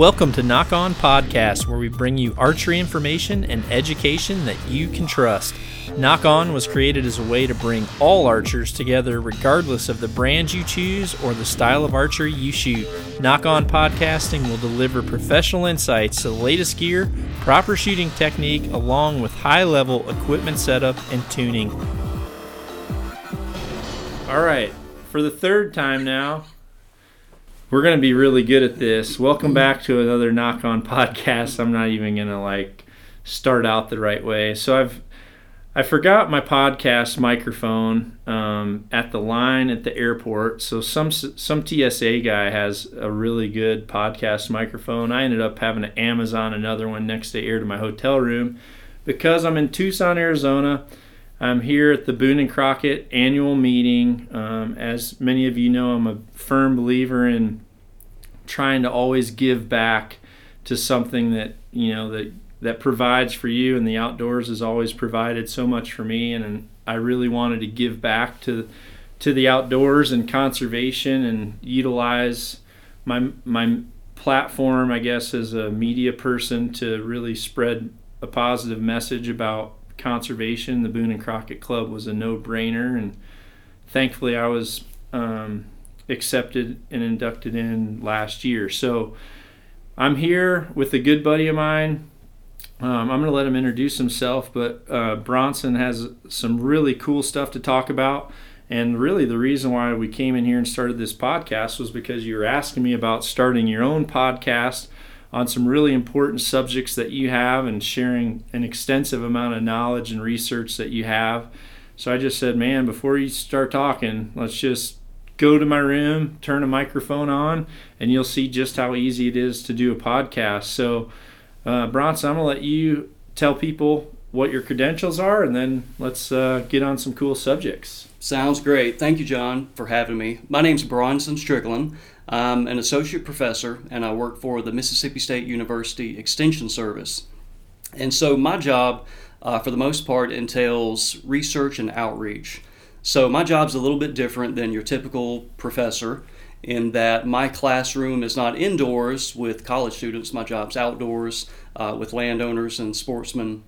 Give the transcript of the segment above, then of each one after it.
Welcome to Nock On Podcast, where we bring you archery information and education that you can trust. Nock On was created as a way to bring all archers together, regardless of the brand you choose or the style of archery you shoot. Nock On Podcasting will deliver professional insights to the latest gear, proper shooting technique, along with high level equipment setup and tuning. All right, for the third time now, we're going to be really good at this. Welcome back to another Nock On podcast. I'm not even going to like start out the right way. So I've I forgot my podcast microphone um, at the line at the airport. So some some TSA guy has a really good podcast microphone. I ended up having to Amazon another one next day air to my hotel room because I'm in Tucson, Arizona. I'm here at the Boone and Crockett annual meeting. Um, as many of you know, I'm a firm believer in trying to always give back to something that you know that that provides for you and the outdoors has always provided so much for me and, and I really wanted to give back to to the outdoors and conservation and utilize my my platform I guess as a media person to really spread a positive message about conservation the Boone and Crockett Club was a no-brainer and thankfully I was um, accepted and inducted in last year so I'm here with a good buddy of mine um, I'm going to let him introduce himself, but uh, Bronson has some really cool stuff to talk about. And really, the reason why we came in here and started this podcast was because you were asking me about starting your own podcast on some really important subjects that you have and sharing an extensive amount of knowledge and research that you have. So I just said, man, before you start talking, let's just go to my room, turn a microphone on, and you'll see just how easy it is to do a podcast. So, uh, Bronson, I'm going to let you tell people what your credentials are, and then let's uh, get on some cool subjects. Sounds great. Thank you, John, for having me. My name's Bronson Strickland. I'm an associate professor, and I work for the Mississippi State University Extension Service. And so my job, uh, for the most part, entails research and outreach. So my job's a little bit different than your typical professor in that my classroom is not indoors with college students. My job's outdoors uh, with landowners and sportsmen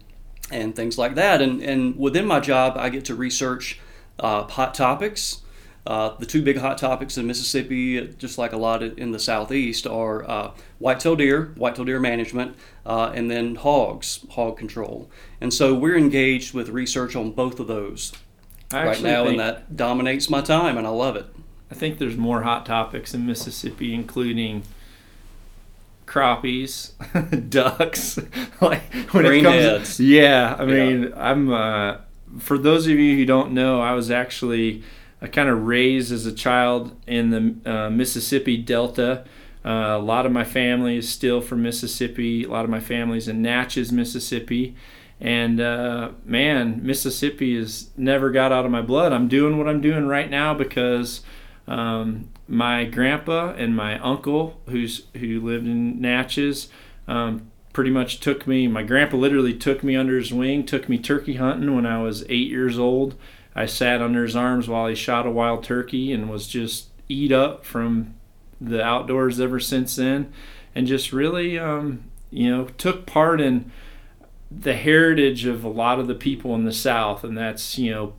and things like that. And, and within my job, I get to research uh, hot topics. Uh, the two big hot topics in Mississippi, just like a lot in the southeast, are uh, whitetail deer, whitetail deer management, uh, and then hogs, hog control. And so we're engaged with research on both of those right now, and that dominates my time, and I love it. I think there's more hot topics in Mississippi, including crappies, ducks, like when Green it comes. Heads. Yeah, I mean, yeah. I'm. For those of you who don't know, I was actually kind of raised as a child in the uh, Mississippi Delta. Uh, a lot of my family is still from Mississippi. A lot of my family's in Natchez, Mississippi. And uh, man, Mississippi has never got out of my blood. I'm doing what I'm doing right now because um, my grandpa and my uncle, who's who lived in Natchez, um, pretty much took me. My grandpa literally took me under his wing, took me turkey hunting when I was eight years old. I sat under his arms while he shot a wild turkey and was just eat up from the outdoors ever since then, and just really, um, you know, took part in the heritage of a lot of the people in the South, and that's you know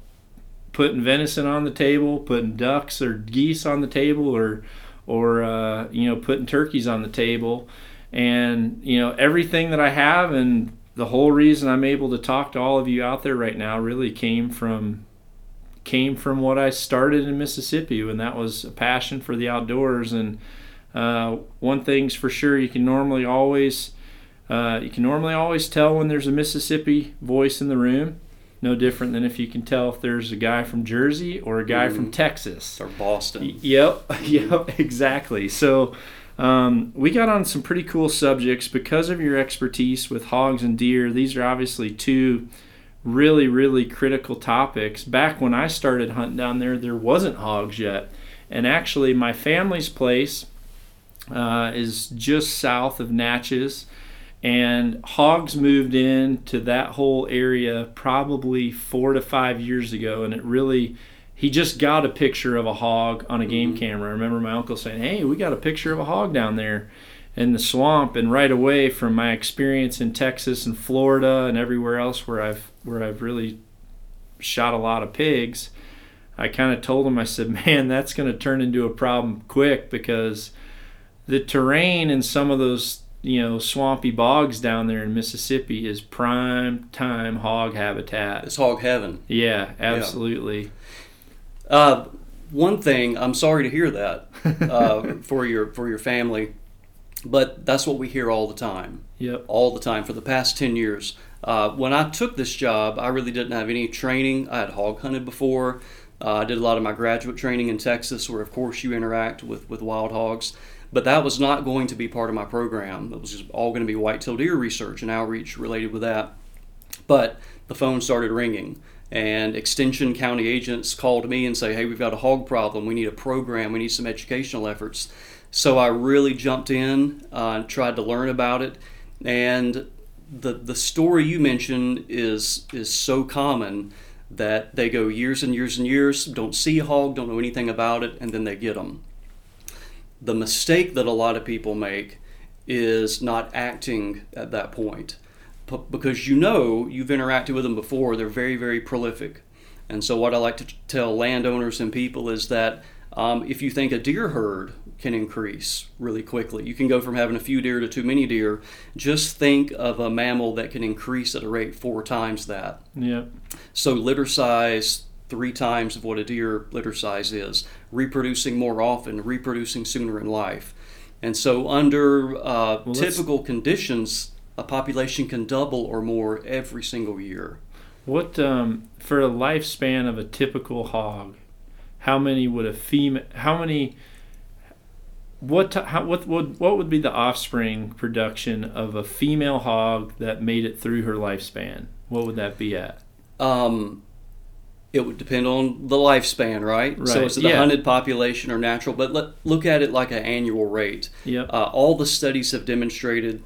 putting venison on the table, putting ducks or geese on the table, or or uh, you know putting turkeys on the table, and you know everything that I have and the whole reason I'm able to talk to all of you out there right now really came from came from what I started in Mississippi, and that was a passion for the outdoors. And uh, one thing's for sure, you can normally always uh, you can normally always tell when there's a Mississippi voice in the room no different than if you can tell if there's a guy from Jersey or a guy mm. from Texas or Boston. Yep, yep, exactly. So um, we got on some pretty cool subjects because of your expertise with hogs and deer. These are obviously two really, really critical topics. Back when I started hunting down there, there wasn't hogs yet, and actually, my family's place uh, is just south of Natchez and hogs moved into that whole area probably four to five years ago and it really he just got a picture of a hog on a game mm-hmm. camera i remember my uncle saying hey we got a picture of a hog down there in the swamp and right away from my experience in Texas and Florida and everywhere else where I've where I've really shot a lot of pigs, I kind of told him I said, "Man, that's going to turn into a problem quick because the terrain in some of those you know swampy bogs down there in Mississippi is prime time hog habitat. It's hog heaven. Yeah, absolutely. Yeah. Uh, one thing, I'm sorry to hear that uh, for your for your family, but that's what we hear all the time. Yep. All the time for the past ten years. Uh, when I took this job, I really didn't have any training. I had hog hunted before. Uh, I did a lot of my graduate training in Texas, where of course you interact with with wild hogs. But that was not going to be part of my program. It was just all going to be white-tailed deer research and outreach related with that. But the phone started ringing and extension county agents called me and say hey we've got a hog problem. We need a program. We need some educational efforts. So i really jumped in uh, tried to learn about it. And the the story you mentioned is is so common that they go years and years and years don't see a hog don't know anything about it and then they get them the mistake that a lot of people make is not acting at that point because you know you've interacted with them before. They're very, very prolific. And so, what I like to tell landowners and people is that um, if you think a deer herd can increase really quickly, you can go from having a few deer to too many deer. Just think of a mammal that can increase at a rate four times that. Yeah. So, litter size three times of what a deer litter size is, reproducing more often, reproducing sooner in life. And so, under uh, well, typical conditions, a population can double or more every single year. What um, for a lifespan of a typical hog? How many would a female? How many? What how, what would what would be the offspring production of a female hog that made it through her lifespan? What would that be at? Um, it would depend on the lifespan, right? right. So it's the yeah. hunted population or natural, but let, look at it like an annual rate. Yep. Uh, all the studies have demonstrated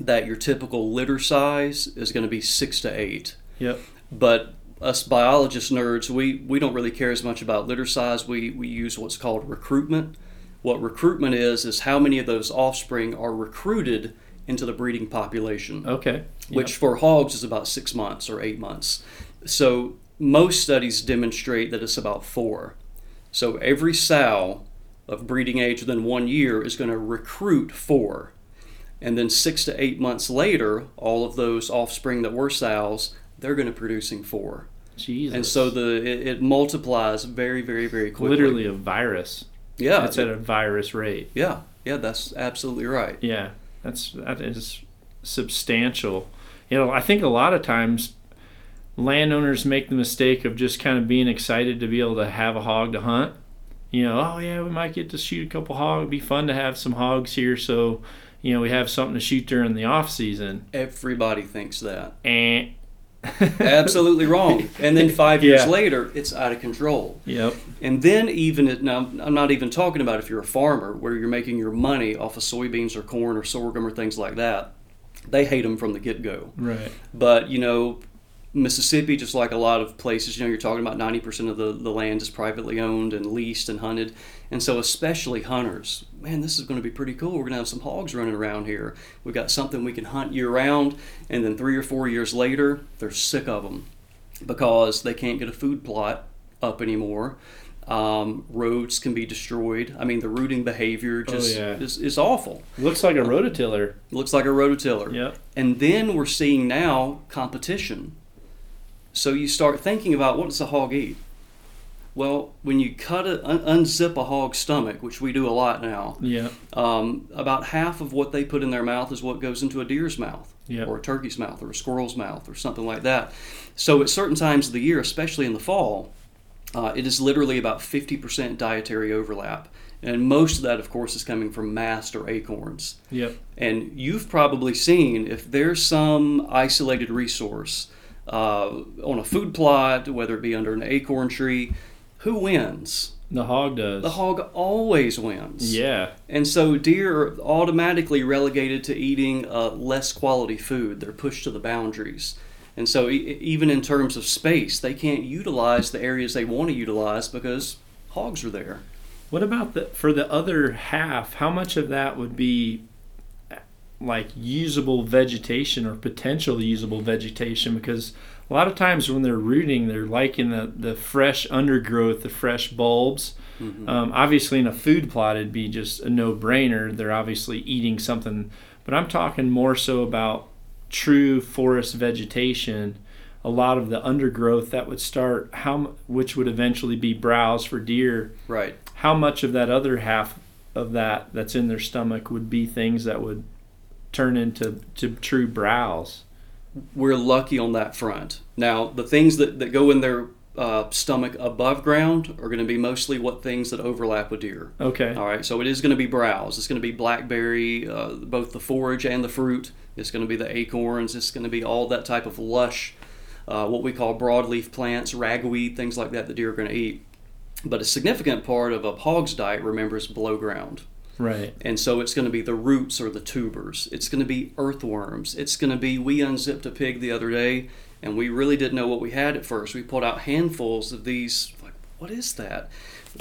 that your typical litter size is going to be six to eight. Yep. But us biologist nerds, we, we don't really care as much about litter size. We, we use what's called recruitment. What recruitment is, is how many of those offspring are recruited into the breeding population. Okay. Yep. Which for hogs is about six months or eight months. So most studies demonstrate that it's about four. So every sow of breeding age within one year is going to recruit four. And then six to eight months later, all of those offspring that were sows, they're going to producing four. Jesus. And so the it, it, multiplies very, very, very quickly. Literally a virus. Yeah. It's at a virus rate. Yeah. Yeah, that's absolutely right. Yeah. That's that is substantial. You know, I think a lot of times landowners make the mistake of just kind of being excited to be able to have a hog to hunt. You know, oh yeah, we might get to shoot a couple hogs. It'd be fun to have some hogs here, so you know, we have something to shoot during the off season. Everybody thinks that. And absolutely wrong. And then five years yeah. later, it's out of control. Yep. And then even it, now, I'm not even talking about if you're a farmer where you're making your money off of soybeans or corn or sorghum or things like that. They hate them from the get go. Right. But you know, Mississippi, just like a lot of places, you know, you're talking about 90% of the, the land is privately owned and leased and hunted. And so, especially hunters, man, this is going to be pretty cool. We're going to have some hogs running around here. We've got something we can hunt year round. And then three or four years later, they're sick of them because they can't get a food plot up anymore. Um, roads can be destroyed. I mean, the rooting behavior oh, just oh, yeah. is, is awful. Looks like a rototiller. Looks like a rototiller. Yeah. And then we're seeing now competition so you start thinking about what does a hog eat? Well, when you cut it, un- unzip a hog's stomach, which we do a lot now, yeah, um, about half of what they put in their mouth is what goes into a deer's mouth, yeah. or a turkey's mouth, or a squirrel's mouth, or something like that. So at certain times of the year, especially in the fall, uh, it is literally about 50% dietary overlap. And most of that, of course, is coming from mast or acorns. Yep. And you've probably seen if there's some isolated resource uh, on a food plot, whether it be under an acorn tree, who wins? The hog does. The hog always wins. Yeah. And so deer are automatically relegated to eating uh, less quality food. They're pushed to the boundaries. And so, e- even in terms of space, they can't utilize the areas they want to utilize because hogs are there. What about the for the other half? How much of that would be like usable vegetation or potential usable vegetation because a lot of times when they're rooting, they're liking the, the fresh undergrowth, the fresh bulbs. Mm-hmm. Um, obviously, in a food plot, it'd be just a no brainer. They're obviously eating something, but I'm talking more so about true forest vegetation. A lot of the undergrowth that would start, how which would eventually be browse for deer. Right. How much of that other half of that that's in their stomach would be things that would turn into to true browse? We're lucky on that front. Now, the things that, that go in their uh, stomach above ground are going to be mostly what things that overlap with deer. Okay. All right. So it is going to be browse. It's going to be blackberry, uh, both the forage and the fruit. It's going to be the acorns. It's going to be all that type of lush, uh, what we call broadleaf plants, ragweed, things like that that the deer are going to eat. But a significant part of a hog's diet, remember, is below ground. Right. And so it's going to be the roots or the tubers. It's going to be earthworms. It's going to be, we unzipped a pig the other day and we really didn't know what we had at first. We pulled out handfuls of these, like, what is that?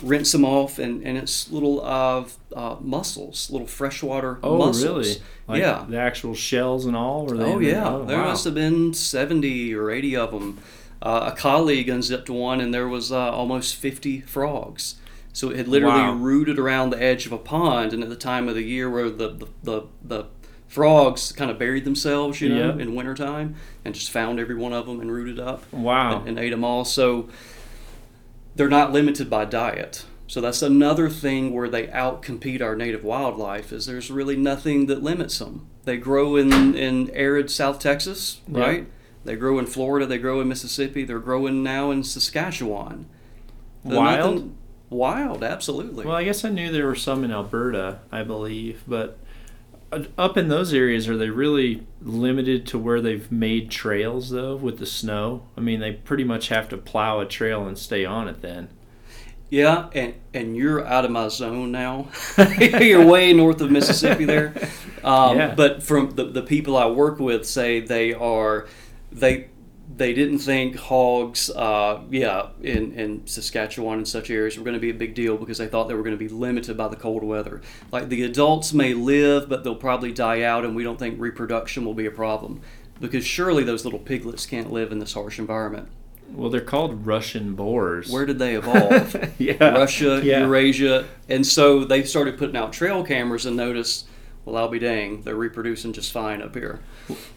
Rinse them off, and, and it's little uh, uh, mussels, little freshwater oh, mussels. really? Like yeah. The actual shells and all? They oh, yeah. Oh, there wow. must have been 70 or 80 of them. Uh, a colleague unzipped one, and there was uh, almost 50 frogs. So it had literally Wow. rooted around the edge of a pond, and at the time of the year where the the, the, the frogs kind of buried themselves, you know, Yep. in wintertime, and just found every one of them and rooted up Wow. and, and ate them all. So they're not limited by diet. So that's another thing where they outcompete our native wildlife is there's really nothing that limits them. They grow in, in arid South Texas, right? They grow in Florida, they grow in Mississippi, they're growing now in Saskatchewan. Wild? nothing- Wild, absolutely. Well, I guess I knew there were some in Alberta, I believe, but uh, up in those areas, are they really limited to where they've made trails though with the snow? I mean, they pretty much have to plow a trail and stay on it then. Yeah, and and you're out of my zone now. you're way north of Mississippi there. Um, Yeah. But from the, the people I work with say they are they they didn't think hogs, uh, yeah, in, in Saskatchewan and such areas were going to be a big deal because they thought they were going to be limited by the cold weather. Like the adults may live, but they'll probably die out, and we don't think reproduction will be a problem because surely those little piglets can't live in this harsh environment. Well, they're called Russian boars. Where did they evolve? yeah. Russia, Yeah. Eurasia, and so they started putting out trail cameras and noticed, well, I'll be dang, they're reproducing just fine up here.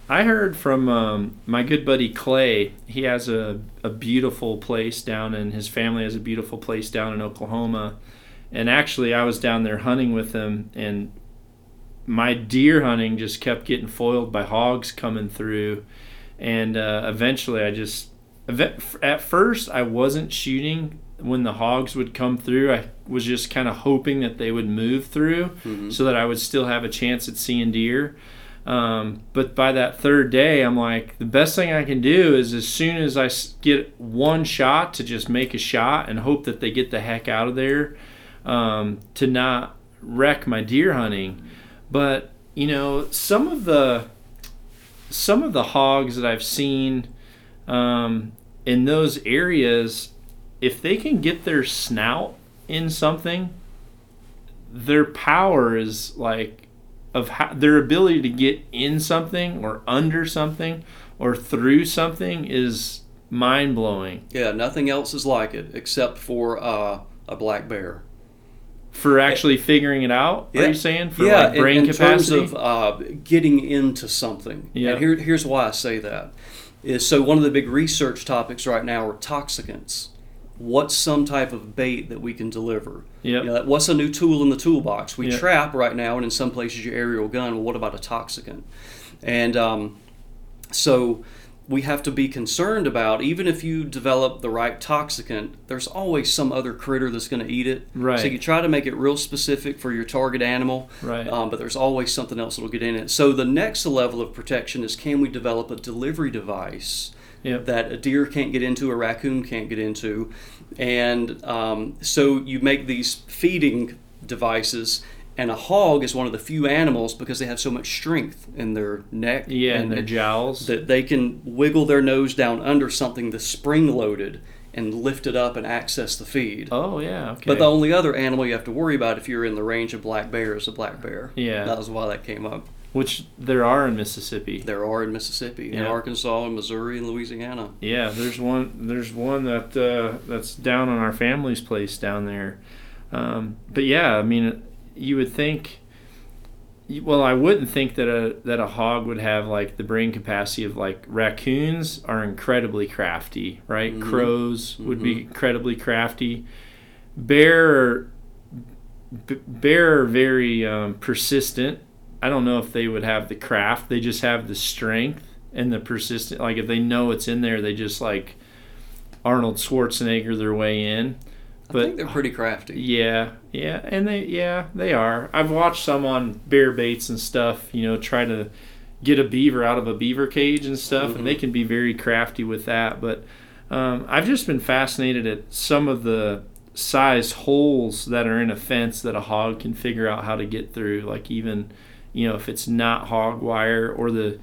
I heard from um, my good buddy Clay. He has a, a beautiful place down, and his family has a beautiful place down in Oklahoma. And actually, I was down there hunting with him, and my deer hunting just kept getting foiled by hogs coming through. And uh, eventually, I just at first I wasn't shooting when the hogs would come through. I was just kind of hoping that they would move through, Mhm. so that I would still have a chance at seeing deer. Um, but by that third day, I'm like, the best thing I can do is as soon as I get one shot to just make a shot and hope that they get the heck out of there um, to not wreck my deer hunting. But you know, some of the some of the hogs that I've seen um, in those areas, if they can get their snout in something, their power is like of how, their ability to get in something or under something or through something is mind blowing Yeah, nothing else is like it except for uh, a black bear. for actually figuring it out. Are Yeah. you saying for yeah, like brain in, in capacity? terms of uh, getting into something. Yeah. And here, here's why I say that. Is so one of the big research topics right now are toxicants. What's some type of bait that we can deliver? Yep. You know, what's a new tool in the toolbox? We Yeah. trap right now, and in some places your aerial gun. Well, what about a toxicant? And um, so we have to be concerned about even if you develop the right toxicant, there's always some other critter that's going to eat it. Right. So you try to make it real specific for your target animal. Right. Um, but there's always something else that'll get in it. So the next level of protection is can we develop a delivery device Yep. that a deer can't get into, a raccoon can't get into, and um, so you make these feeding devices. And a hog is one of the few animals because they have so much strength in their neck yeah, and, their jowls. that they can wiggle their nose down under something that's spring loaded and lift it up and access the feed. oh yeah, okay. But the only other animal you have to worry about if you're in the range of black bear is a black bear. Yeah. That was why that came up. which there are in Mississippi. There are in Mississippi, in Arkansas, and Missouri, and Louisiana. Yeah, there's one. There's one that uh, that's down on our family's place down there. Um, but yeah, I mean, you would think. Well, I wouldn't think that a that a hog would have like the brain capacity of like raccoons are incredibly crafty, right? Mhm. Crows would be incredibly crafty. Bear, b- bear are very um, persistent. I don't know if they would have the craft. They just have the strength and the persistent. Like if they know it's in there, they just like Arnold Schwarzenegger their way in. I think they're pretty crafty. Yeah, yeah, and they yeah they are. I've watched some on bear baits and stuff. You know, try to get a beaver out of a beaver cage and stuff, and they can be very crafty with that. But um, I've just been fascinated at some of the size holes that are in a fence that a hog can figure out how to get through. Like even you know if it's not hog wire or the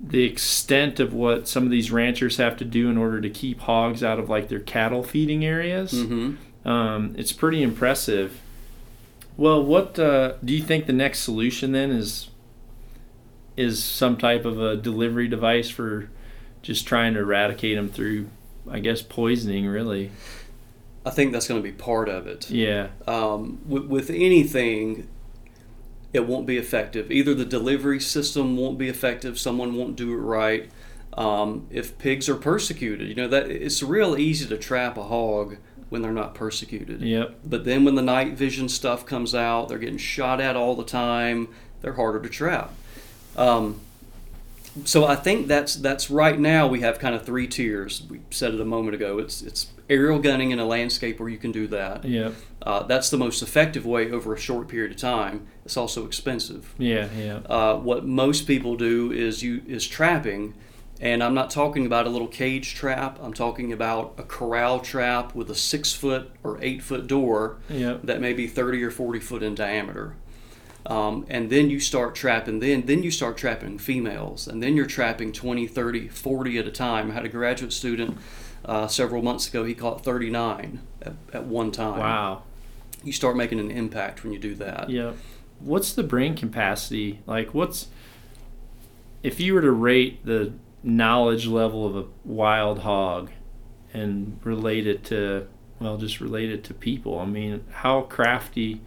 the extent of what some of these ranchers have to do in order to keep hogs out of like their cattle feeding areas. Mm-hmm. Um, it's pretty impressive. Well, what uh, do you think the next solution then is? Is some type of a delivery device for just trying to eradicate them through, I guess, poisoning, really? I think that's going to be part of it. Yeah, um, with, with anything, it won't be effective. Either the delivery system won't be effective, someone won't do it right. Um, if pigs are persecuted, you know that it's real easy to trap a hog when they're not persecuted. yep, But then when the night vision stuff comes out, they're getting shot at all the time. They're harder to trap. Um, so I think that's that's right now we have kind of three tiers. We said it a moment ago. It's it's aerial gunning in a landscape where you can do that. yep, Uh, that's the most effective way over a short period of time. It's also expensive. yeah, yeah, Uh, what most people do is you is trapping, and I'm not talking about a little cage trap. I'm talking about a corral trap with a six foot or eight foot door yep, that may be 30 or 40 foot in diameter. Um, and then you start trapping then then you start trapping females and then you're trapping 20 30 40 at a time i had a graduate student uh, several months ago he caught 39 at, at one time wow, you start making an impact when you do that. Yeah. What's the brain capacity like? What's if you were to rate the knowledge level of a wild hog and relate it to well just relate it to people i mean how crafty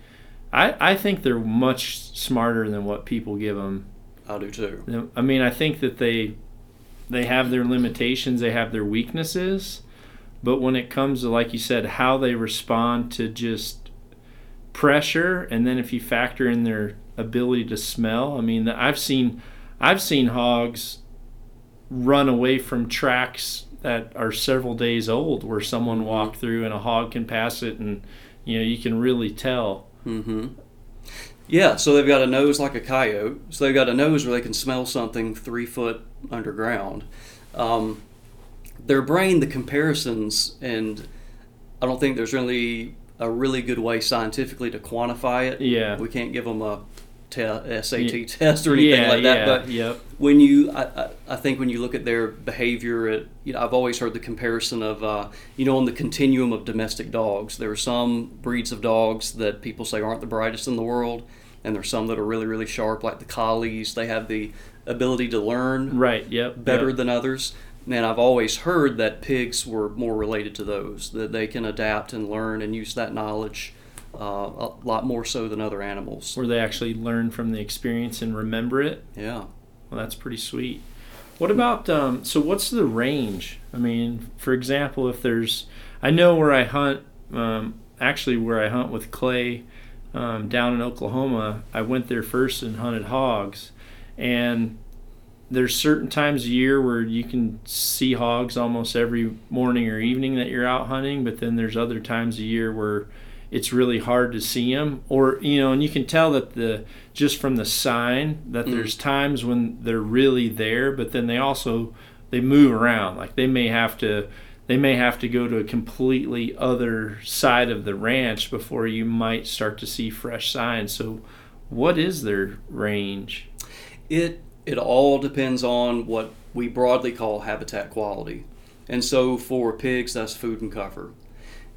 i i think they're much smarter than what people give them I do too. i mean i think that they they have their limitations they have their weaknesses but when it comes to like you said how they respond to just pressure and then if you factor in their ability to smell i mean i've seen i've seen hogs run away from tracks that are several days old where someone walked through and a hog can pass it and you know you can really tell hmm Yeah, so they've got a nose like a coyote. So they've got a nose where they can smell something three foot underground. Um, their brain, the comparisons, and I don't think there's really a really good way scientifically to quantify it. Yeah. We can't give them a te- SAT Ye- test or anything yeah like that. yeah But yep when you I, I, think when you look at their behavior at you know i've always heard the comparison of uh, you know on the continuum of domestic dogs there are some breeds of dogs that people say aren't the brightest in the world and there's some that are really really sharp like the collies they have the ability to learn right yep better yep. than others and i've always heard that pigs were more related to those that they can adapt and learn and use that knowledge uh, a lot more so than other animals where they actually learn from the experience and remember it yeah Well, that's pretty sweet. What about um, so? What's the range? I mean, for example, if there's, I know where I hunt. Um, actually, where I hunt with Clay um, down in Oklahoma, I went there first and hunted hogs, and there's certain times a year where you can see hogs almost every morning or evening that you're out hunting, but then there's other times a year where it's really hard to see them or you know and you can tell that the just from the sign that Mm. there's times when they're really there but then they also they move around like they may have to they may have to go to a completely other side of the ranch before you might start to see fresh signs so what is their range It it all depends on what we broadly call habitat quality. And so for pigs that's food and cover.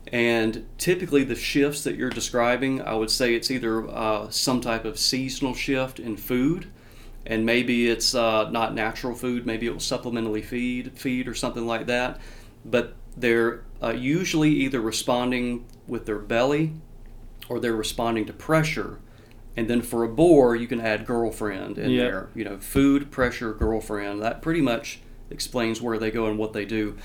And typically the shifts that you're describing, I would say it's either uh, some type of seasonal shift in food and maybe it's uh, not natural food. Maybe it will supplementally feed feed or something like that. But they're uh, usually either responding with their belly or they're responding to pressure. And then for a boar, you can add girlfriend in Yeah. there. You know, food, pressure, girlfriend. That pretty much explains where they go and what they do.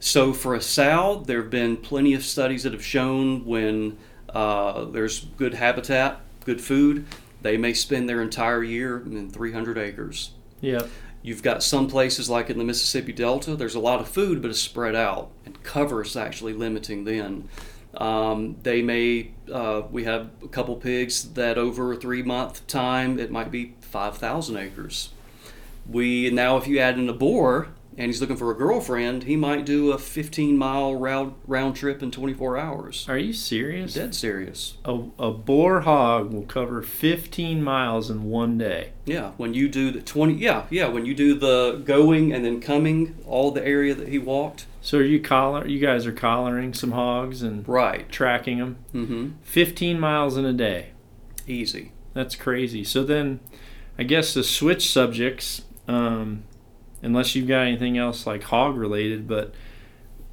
So for a sow, there have been plenty of studies that have shown when uh, there's good habitat, good food, they may spend their entire year in 300 acres. Yep. You've got some places like in the Mississippi Delta, there's a lot of food, but it's spread out, and cover is actually limiting then. Um, they may, uh, we have a couple pigs that over a three month time, it might be 5,000 acres. We now, if you add in a boar and he's looking for a girlfriend, he might do a 15 mile round, round trip in 24 hours. Are you serious? Dead serious. A, a boar hog will cover 15 miles in one day. Yeah, when you do the 20, yeah, yeah, when you do the going and then coming, all the area that he walked. So are you collar? You guys are collaring some hogs and Right. tracking them. Mm-hmm. 15 miles in a day. Easy. That's crazy. So then, I guess to switch subjects, um, unless you've got anything else like hog related, but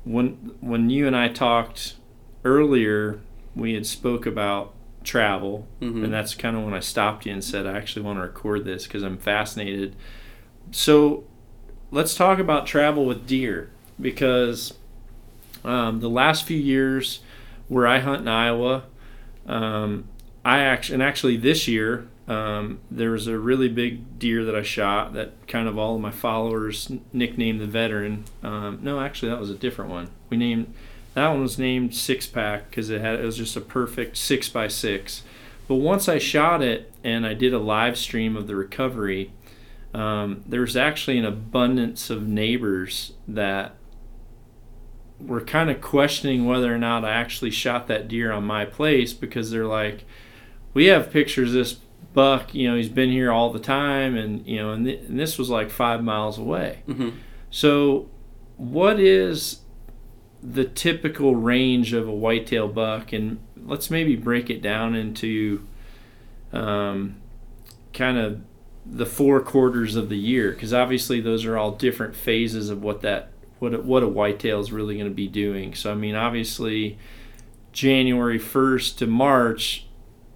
when when you and I talked earlier, we had spoke about travel, Mhm. and that's kind of when I stopped you and said I actually want to record this because I'm fascinated. So let's talk about travel with deer because um, the last few years where I hunt in Iowa, um, I actually and actually this year um, there was a really big deer that I shot that kind of all of my followers nicknamed the veteran. Um, no, actually that was a different one. We named that one was named six pack because it had it was just a perfect six by six. But once I shot it and I did a live stream of the recovery, um, there was actually an abundance of neighbors that were kind of questioning whether or not I actually shot that deer on my place because they're like, we have pictures this buck, you know, he's been here all the time, and you know, and, th- and this was like five miles away. Mm-hmm. So, what is the typical range of a whitetail buck? And let's maybe break it down into um, kind of the four quarters of the year, because obviously those are all different phases of what that what a, what a whitetail is really going to be doing. So, I mean, obviously, January first to March,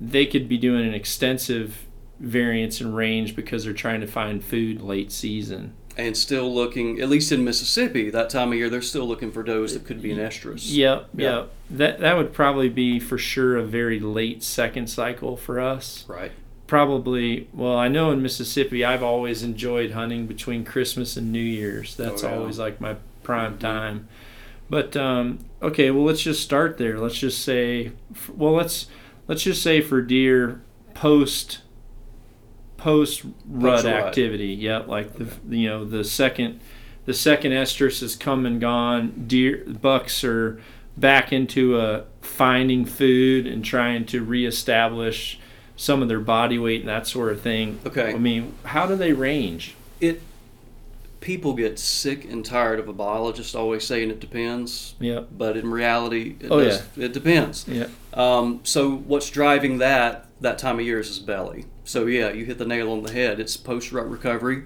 they could be doing an extensive variance in range because they're trying to find food late season. And still looking, at least in Mississippi, that time of year, they're still looking for does that could be an estrus. Yep, Yeah. yep. That that would probably be for sure a very late second cycle for us. Right. Probably, well, I know in Mississippi, I've always enjoyed hunting between Christmas and New Year's. That's Oh, yeah. always like my prime Mhm. time. But um, okay, well, let's just start there. Let's just say, well, let's let's just say for deer post post rut activity. Yep, like the you know the second the second estrus has come and gone. Deer bucks are back into uh, finding food and trying to reestablish some of their body weight and that sort of thing. Okay. I mean, how do they range? It. People get sick and tired of a biologist always saying it depends, Yep. but in reality, it, Oh, does, it depends. Yep. Um, so what's driving that that time of year is his belly. So yeah, you hit the nail on the head. It's post rut recovery.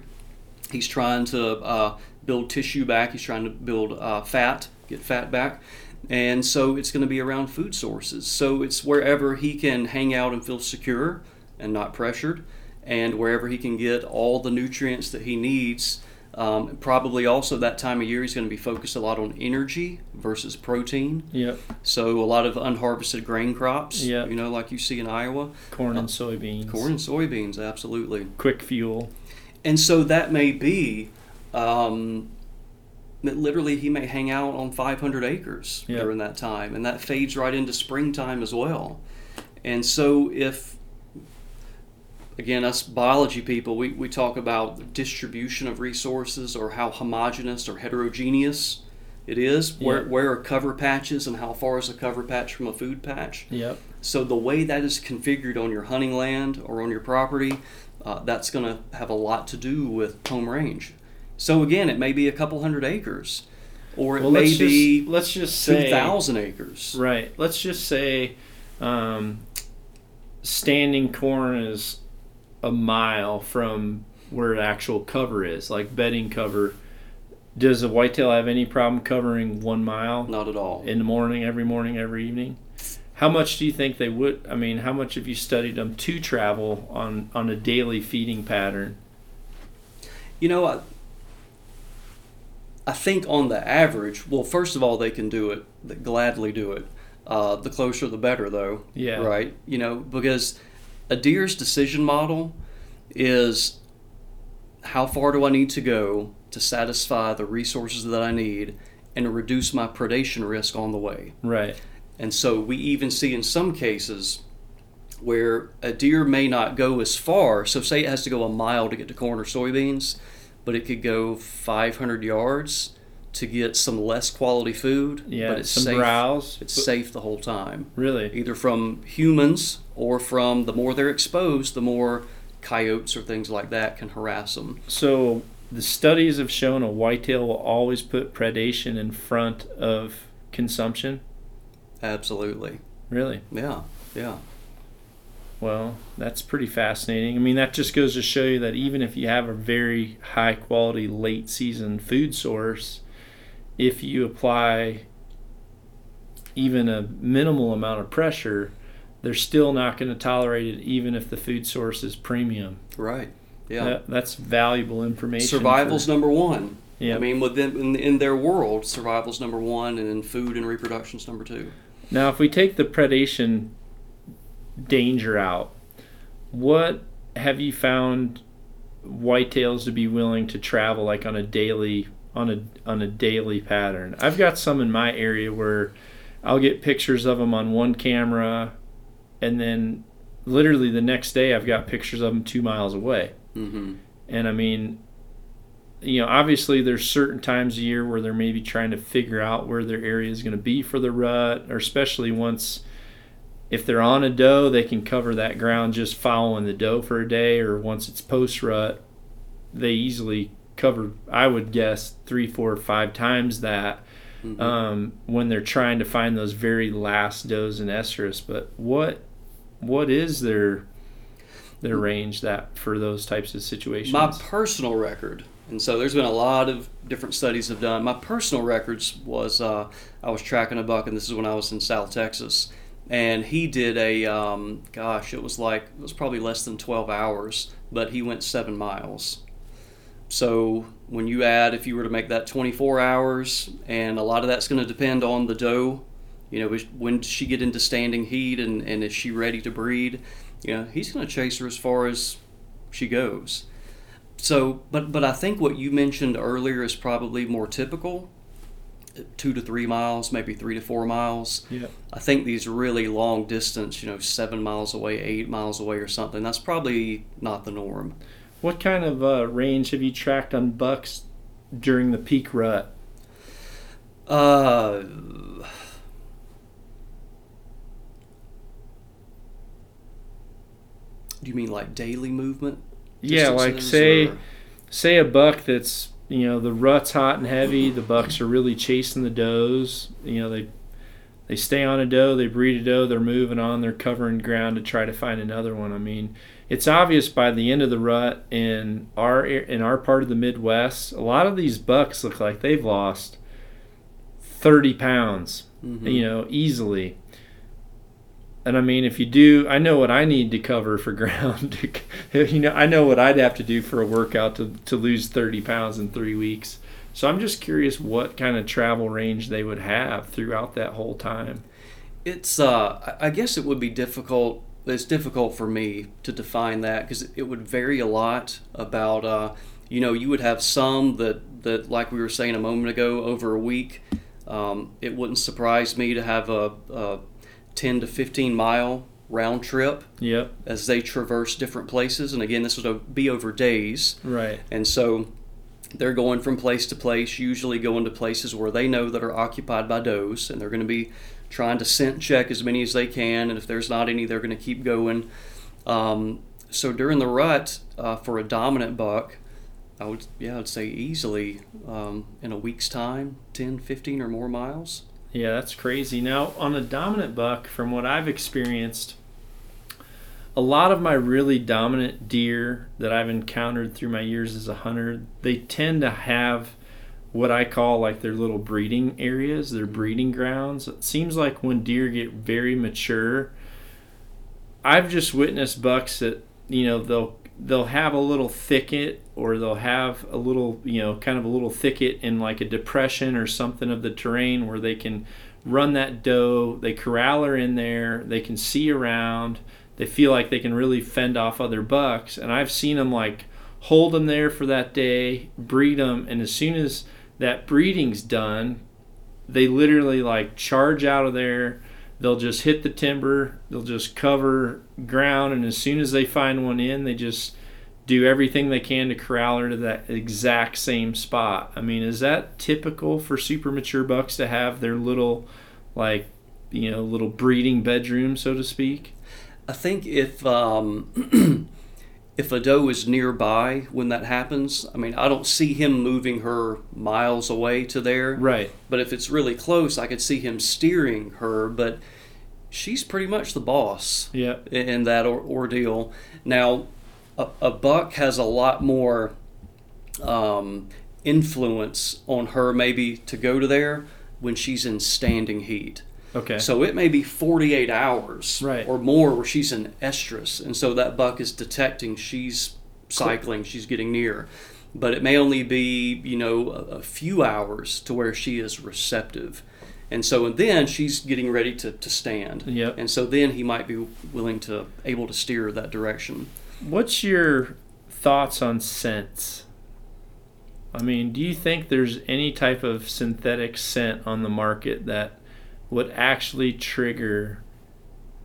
He's trying to uh, build tissue back. He's trying to build uh, fat, get fat back, and so it's going to be around food sources. So it's wherever he can hang out and feel secure and not pressured, and wherever he can get all the nutrients that he needs. Um, probably also that time of year he's going to be focused a lot on energy versus protein. Yep. So a lot of unharvested grain crops, Yeah. you know, like you see in Iowa, Corn and soybeans. corn and soybeans, absolutely. Quick fuel. And so that may be um, that literally he may hang out on 500 acres Yeah. during that time, and that fades right into springtime as well. And so if again us biology people we, we talk about distribution of resources or how homogeneous or heterogeneous it is where, Yeah. where are cover patches and how far is a cover patch from a food patch Yep. so the way that is configured on your hunting land or on your property, uh, that's going to have a lot to do with home range. So again, it may be a couple hundred acres, or it Well, may let's be just let's just two say thousand acres. right. Let's just say um, standing corn is a mile from where actual cover is, like bedding cover. Does a whitetail have any problem covering one mile Not at all. in the morning, every morning, every evening? How much do you think they would? I mean, how much have you studied them to travel on on a daily feeding pattern? You know, I, I think on the average, well, first of all, they can do it, they gladly do it. Uh, the closer, the better, though. Yeah. Right? You know, because a deer's decision model is how far do I need to go to satisfy the resources that I need and reduce my predation risk on the way. Right. And so we even see in some cases where a deer may not go as far. So, say it has to go a mile to get to corn or soybeans, but it could go 500 yards to get some less quality food. Yeah. but it's safe. browse. It's safe the whole time, Really. either from humans or from the more they're exposed, the more coyotes or things like that can harass them. So the studies have shown a whitetail will always put predation in front of consumption. Absolutely. Really? Yeah. Yeah. Well, that's pretty fascinating. I mean, that just goes to show you that even if you have a very high quality late season food source, if you apply even a minimal amount of pressure, they're still not going to tolerate it, even if the food source is premium. Right. Yeah. That, that's valuable information. Survival's for- number one. Yeah. I mean, within in, in their world, survival's number one, and then food and reproduction's number two. Now, if we take the predation danger out, what have you found whitetails to be willing to travel like on a daily on a on a daily pattern? I've got some in my area where I'll get pictures of them on one camera, and then literally the next day I've got pictures of them two miles away. Mm-hmm. And I mean, you know, obviously there's certain times a year where they're maybe trying to figure out where their area is going to be for the rut, or especially once if they're on a doe, they can cover that ground just following the doe for a day, or once it's post rut, they easily cover, I would guess, three, four, five times that Mm-hmm. um, when they're trying to find those very last does and estrus. But what what is their their range that for those types of situations? My personal record, and so there's been a lot of different studies have done. My personal records was uh, I was tracking a buck, and this is when I was in South Texas, and he did a um, gosh, it was like it was probably less than 12 hours, but he went seven miles. So when you add, if you were to make that 24 hours, and a lot of that's going to depend on the doe, you know, when does she get into standing heat, and, and is she ready to breed? You know, he's going to chase her as far as she goes. So, but but I think what you mentioned earlier is probably more typical. Two to three miles, maybe three to four miles. yeah. I think these really long distance, you know, seven miles away, eight miles away, or something. That's probably not the norm. What kind of uh, range have you tracked on bucks during the peak rut? Uh, do you mean like daily movement? Yeah, like say or- say a buck that's you know the rut's hot and heavy. The bucks are really chasing the does. You know they they stay on a doe, they breed a doe, they're moving on, they're covering ground to try to find another one. I mean, it's obvious by the end of the rut in our in our part of the Midwest, a lot of these bucks look like they've lost thirty pounds. Mhm. you know, easily. And I mean, if you do, I know what I need to cover for ground. you know, I know what I'd have to do for a workout to, to lose 30 pounds in three weeks. So I'm just curious what kind of travel range they would have throughout that whole time. It's uh, I guess it would be difficult. It's difficult for me to define that because it would vary a lot about. Uh, you know, you would have some that that like we were saying a moment ago over a week. Um, it wouldn't surprise me to have a, a 10 to 15 mile round trip Yep. as they traverse different places. And again, this would be over days. Right. And so they're going from place to place, usually going to places where they know that are occupied by does, and they're going to be trying to scent check as many as they can. And if there's not any, they're going to keep going. Um, so during the rut, uh, for a dominant buck, I would, yeah, I'd say easily um, in a week's time, 10, 15 or more miles. Yeah, that's crazy. Now, on a dominant buck, from what I've experienced, a lot of my really dominant deer that I've encountered through my years as a hunter, they tend to have what I call like their little breeding areas, their mm-hmm. breeding grounds. It seems like when deer get very mature, I've just witnessed bucks that you know they'll they'll have a little thicket or they'll have a little you know kind of a little thicket in like a depression or something of the terrain where they can run that doe they corral her in there they can see around they feel like they can really fend off other bucks and i've seen them like hold them there for that day breed them and as soon as that breeding's done they literally like charge out of there. They'll just hit the timber. They'll just cover ground and as soon as they find one in they just do everything they can to corral her to that exact same spot. I mean is that typical for super mature bucks to have their little like you know little breeding bedroom so to speak? I think if um, if a doe is nearby when that happens, I mean, I don't see him moving her miles away to there. right But if it's really close, I could see him steering her. But she's pretty much the boss yeah in, in that or- ordeal. Now, a, a buck has a lot more um, influence on her, maybe to go to there when she's in standing heat. Okay So it may be 48 hours Right. or more where she's in estrus. And so that buck is detecting she's cycling, she's getting near. But it may only be, you know, a, a few hours to where she is receptive. And so and then she's getting ready to, to stand. Yep. And so then he might be willing to, able to steer that direction. What's your thoughts on scents? I mean, do you think there's any type of synthetic scent on the market that would actually trigger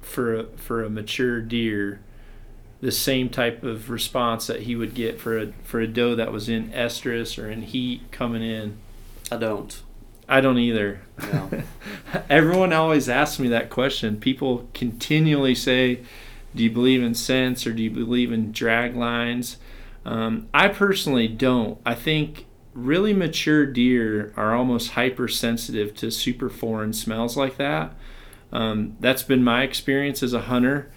for a, for a mature deer the same type of response that he would get for a for a doe that was in estrus or in heat coming in? I don't. I don't either. No. Everyone always asks me that question. People continually say, "Do you believe in scents or do you believe in drag lines?" Um, I personally don't. I think really mature deer are almost hypersensitive to super foreign smells like that. Um, that's been my experience as a hunter.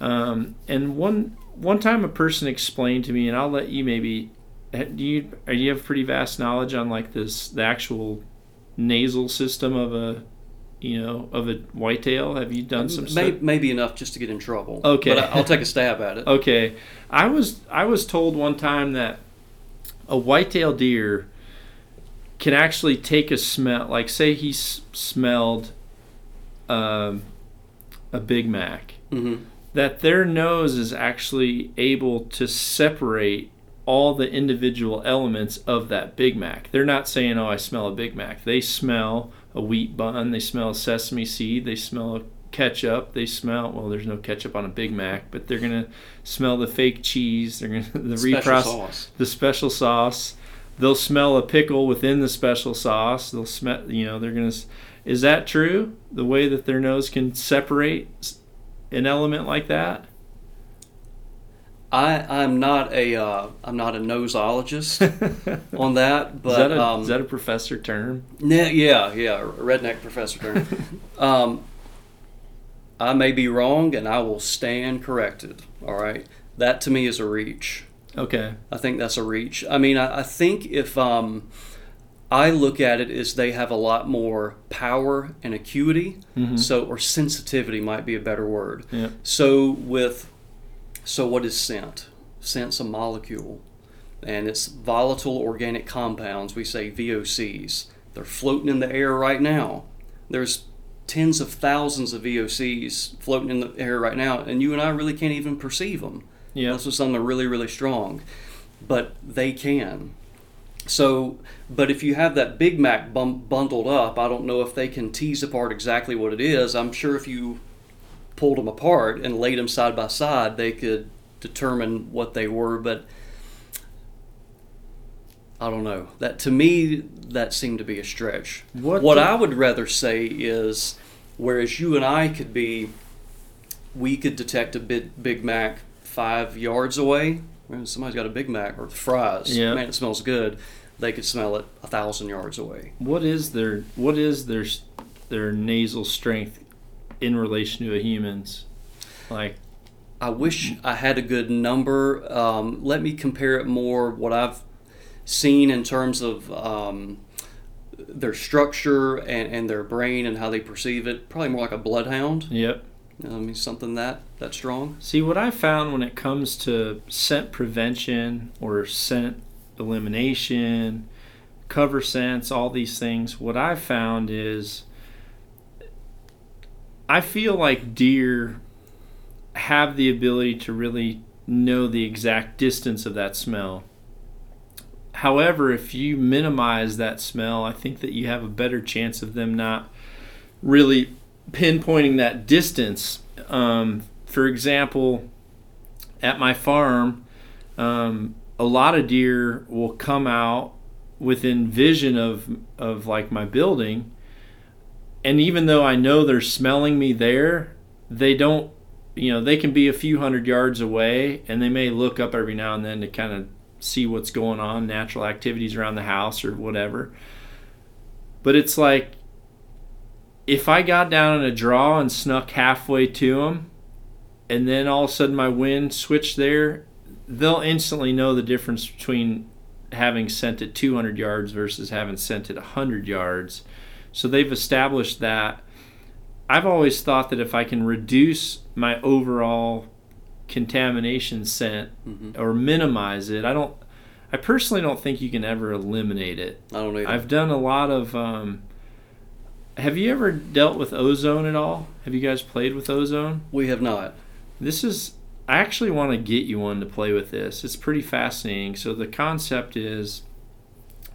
Um, and one one time, a person explained to me, and I'll let you maybe. Do you you have pretty vast knowledge on like this the actual nasal system of a you know of a whitetail? Have you done some May, stuff? maybe enough just to get in trouble. Okay. But I- I'll take a stab at it. Okay, I was I was told one time that a whitetail deer can actually take a smell. Like say he s- smelled um, a Big Mac, hmm that their nose is actually able to separate all the individual elements of that Big Mac. They're not saying, "Oh, I smell a Big Mac." They smell a wheat bun. They smell sesame seed. They smell a ketchup. They smell well. There's no ketchup on a Big Mac, but they're gonna smell the fake cheese. They're gonna the sauce. the special sauce. They'll smell a pickle within the special sauce. They'll smell, you know, they're gonna. Is that true? The way that their nose can separate an element like that? I I'm not a uh, I'm not a nosologist on that, but is, that a, um, is that a professor term? ne- yeah yeah redneck professor term. um, I may be wrong, and I will stand corrected. All right, that to me is a reach. Okay. I think that's a reach. I mean, I, I think if um, I look at it as they have a lot more power and acuity, Mhm. so or sensitivity might be a better word. Yeah. So with so what is scent? Scent's a molecule, and it's volatile organic compounds. We say VOCs. They're floating in the air right now. There's tens of thousands of VOCs floating in the air right now, and you and I really can't even perceive them. Yeah. Unless it's something really, really strong. But they can. So, but if you have that Big Mac bum- bundled up, I don't know if they can tease apart exactly what it is. I'm sure if you pulled them apart and laid them side by side, they could determine what they were. But I don't know. That to me, that seemed to be a stretch. What what do- I would rather say is, whereas you and I could be, we could detect a big Big Mac five yards away. When somebody's got a Big Mac or fries, Yeah. man, it smells good. They could smell it a thousand yards away. What is their what is their their nasal strength in relation to a human's? Like I wish I had a good number. Um, let me compare it more what I've seen in terms of um, their structure and, and their brain and how they perceive it. Probably more like a bloodhound. Yep. I mean, something that that strong. See, what I found when it comes to scent prevention or scent elimination, cover scents, all these things, what I found is I feel like deer have the ability to really know the exact distance of that smell. However, if you minimize that smell, I think that you have a better chance of them not really pinpointing that distance. Um, for example, at my farm, um, a lot of deer will come out within vision of of like my building, and even though I know they're smelling me there, they don't. You know, they can be a few hundred yards away, and they may look up every now and then to kind of see what's going on, natural activities around the house or whatever. But it's like if I got down in a draw and snuck halfway to them, and then all of a sudden my wind switched there, they'll instantly know the difference between having sent it 200 yards versus having sent it 100 yards. So they've established that. I've always thought that if I can reduce my overall contamination scent Mm-hmm. or minimize it, I don't. I personally don't think you can ever eliminate it. I don't either. I've done a lot of. Um, have you ever dealt with ozone at all? Have you guys played with ozone? we have not. This is. I actually want to get you one to play with this. It's pretty fascinating. So the concept is,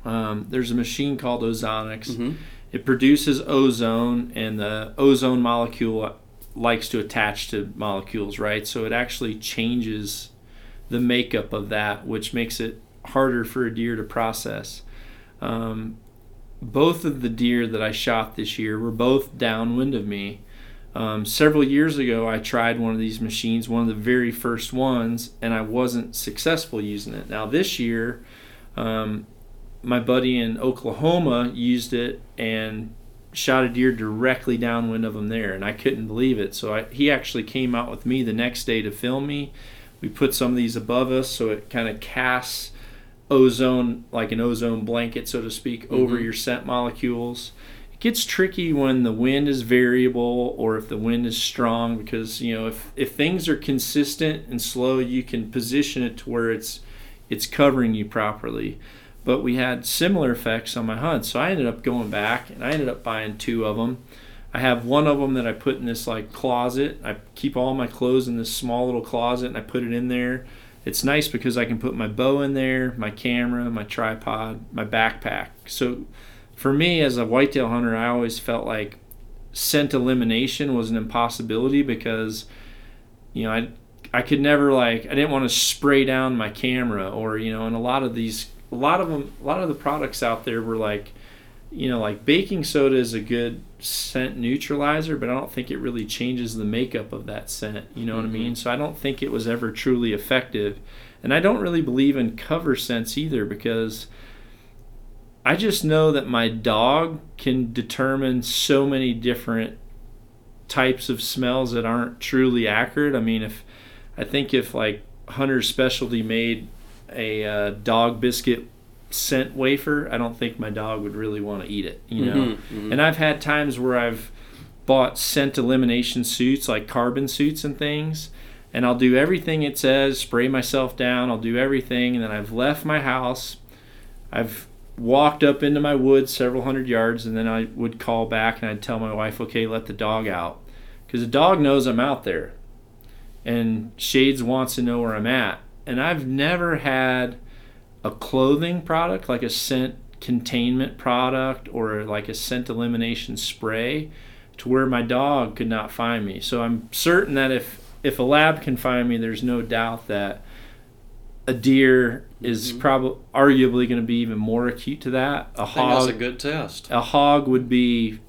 um, there's a machine called Ozonics. Mm-hmm. It produces ozone, and the ozone molecule likes to attach to molecules, right? So it actually changes the makeup of that, which makes it harder for a deer to process. Um, both of the deer that I shot this year were both downwind of me. Um, several years ago, I tried one of these machines, one of the very first ones, and I wasn't successful using it. Now, this year, um, my buddy in Oklahoma used it and shot a deer directly downwind of him there, and I couldn't believe it. So I, he actually came out with me the next day to film me. We put some of these above us so it kind of casts ozone, like an ozone blanket, so to speak, over Mhm. your scent molecules. It gets tricky when the wind is variable or if the wind is strong because you know if, if things are consistent and slow, you can position it to where it's it's covering you properly but we had similar effects on my hunt. So I ended up going back and I ended up buying two of them. I have one of them that I put in this like closet. I keep all my clothes in this small little closet and I put it in there. It's nice because I can put my bow in there, my camera, my tripod, my backpack. So for me as a whitetail hunter, I always felt like scent elimination was an impossibility because you know, I I could never like I didn't want to spray down my camera or you know, and a lot of these a lot of them a lot of the products out there were like you know like baking soda is a good scent neutralizer but i don't think it really changes the makeup of that scent you know what i mean? Mm-hmm. So i don't think it was ever truly effective. And i don't really believe in cover scents either because i just know that my dog can determine so many different types of smells that aren't truly accurate. I mean if i think if like hunter's specialty made a uh, dog biscuit scent wafer, I don't think my dog would really want to eat it. You know, Mhm, mhm. and I've had times where I've bought scent elimination suits, like carbon suits and things, and I'll do everything it says, spray myself down, I'll do everything, and then I've left my house. I've walked up into my woods several hundred yards, and then I would call back and I'd tell my wife, okay, let the dog out. Because the dog knows I'm out there, and Shades wants to know where I'm at. And I've never had a clothing product like a scent containment product or like a scent elimination spray to where my dog could not find me. So I'm certain that if if a lab can find me, there's no doubt that a deer is Mhm. probably arguably going to be even more acute to that. A I think that's hog a good test. a hog would be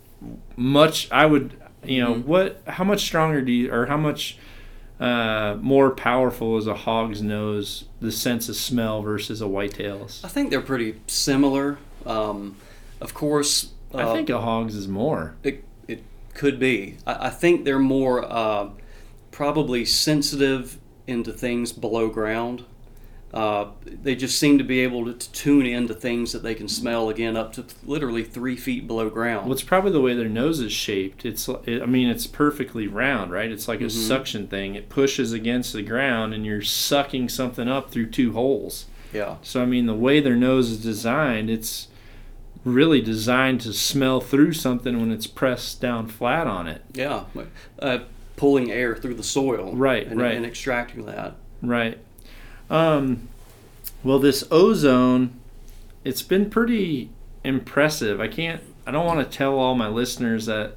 much i would you know Mhm. what how much stronger do you or how much uh, more powerful is a hog's nose the sense of smell versus a whitetail's I think they're pretty similar. Um, of course, i uh, think a hog's is more it, it could be. I, I think they're more uh, probably sensitive into things below ground. Uh, they just seem to be able to, to tune into things that they can smell again up to literally three feet below ground. Well, it's probably the way their nose is shaped. It's, it, I mean, it's perfectly round, right? It's like a Mhm. suction thing. It pushes against the ground, and you're sucking something up through two holes. yeah, So, I mean, the way their nose is designed, it's really designed to smell through something when it's pressed down flat on it. yeah, uh, pulling air through the soil, Right, and, right. and extracting that. Right. Um, well, this ozone, it's been pretty impressive. I can't, I don't want to tell all my listeners that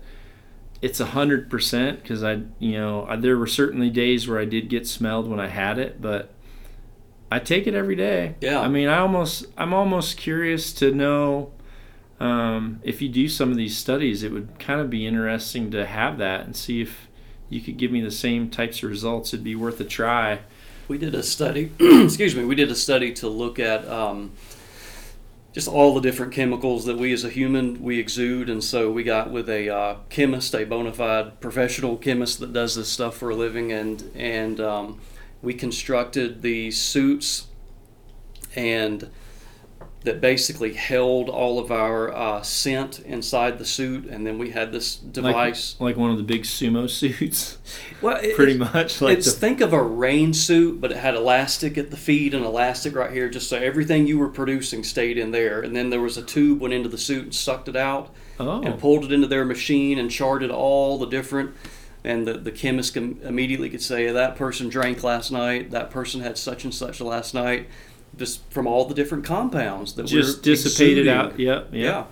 it's a hundred percent because I, you know, I, there were certainly days where I did get smelled when I had it, but I take it every day. Yeah. I mean, I almost, I'm almost curious to know. Um, if you do some of these studies, it would kind of be interesting to have that and see if you could give me the same types of results. It'd be worth a try. We did a study. excuse me. We did a study to look at um, just all the different chemicals that we as a human we exude, and so we got with a uh, chemist, a bona fide professional chemist that does this stuff for a living, and and um, we constructed the suits and that basically held all of our uh, scent inside the suit, and then we had this device. like one of the big sumo suits, well, it- pretty much like it's the, think of a rain suit, but it had elastic at the feet and elastic right here, just so everything you were producing stayed in there. And then there was a tube went into the suit and sucked it out oh and pulled it into their machine and charted all the different. And the, the chemist immediately could say that person drank last night, that person had such and such last night, just from all the different compounds that just we're dissipated exuding. out. Yep, yep. Yeah.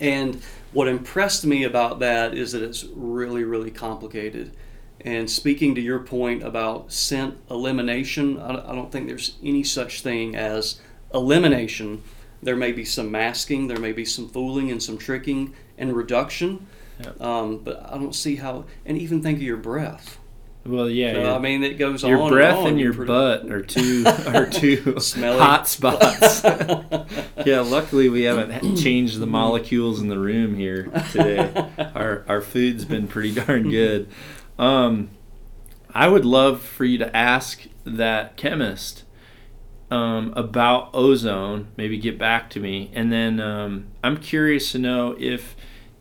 And what impressed me about that is that it's really, really complicated. And speaking to your point about scent elimination, I I don't think there's any such thing as elimination. There may be some masking, there may be some fooling and some tricking and reduction. Yep. Um, but I don't see how, and even think of your breath. Well, yeah. So, your, I mean, it goes your on. breath and, on. and your produ- butt are two are two hot spots. yeah, luckily we haven't changed the molecules in the room here today. Our our food's been pretty darn good. Um, I would love for you to ask that chemist um, about ozone. Maybe get back to me, and then um, I'm curious to know if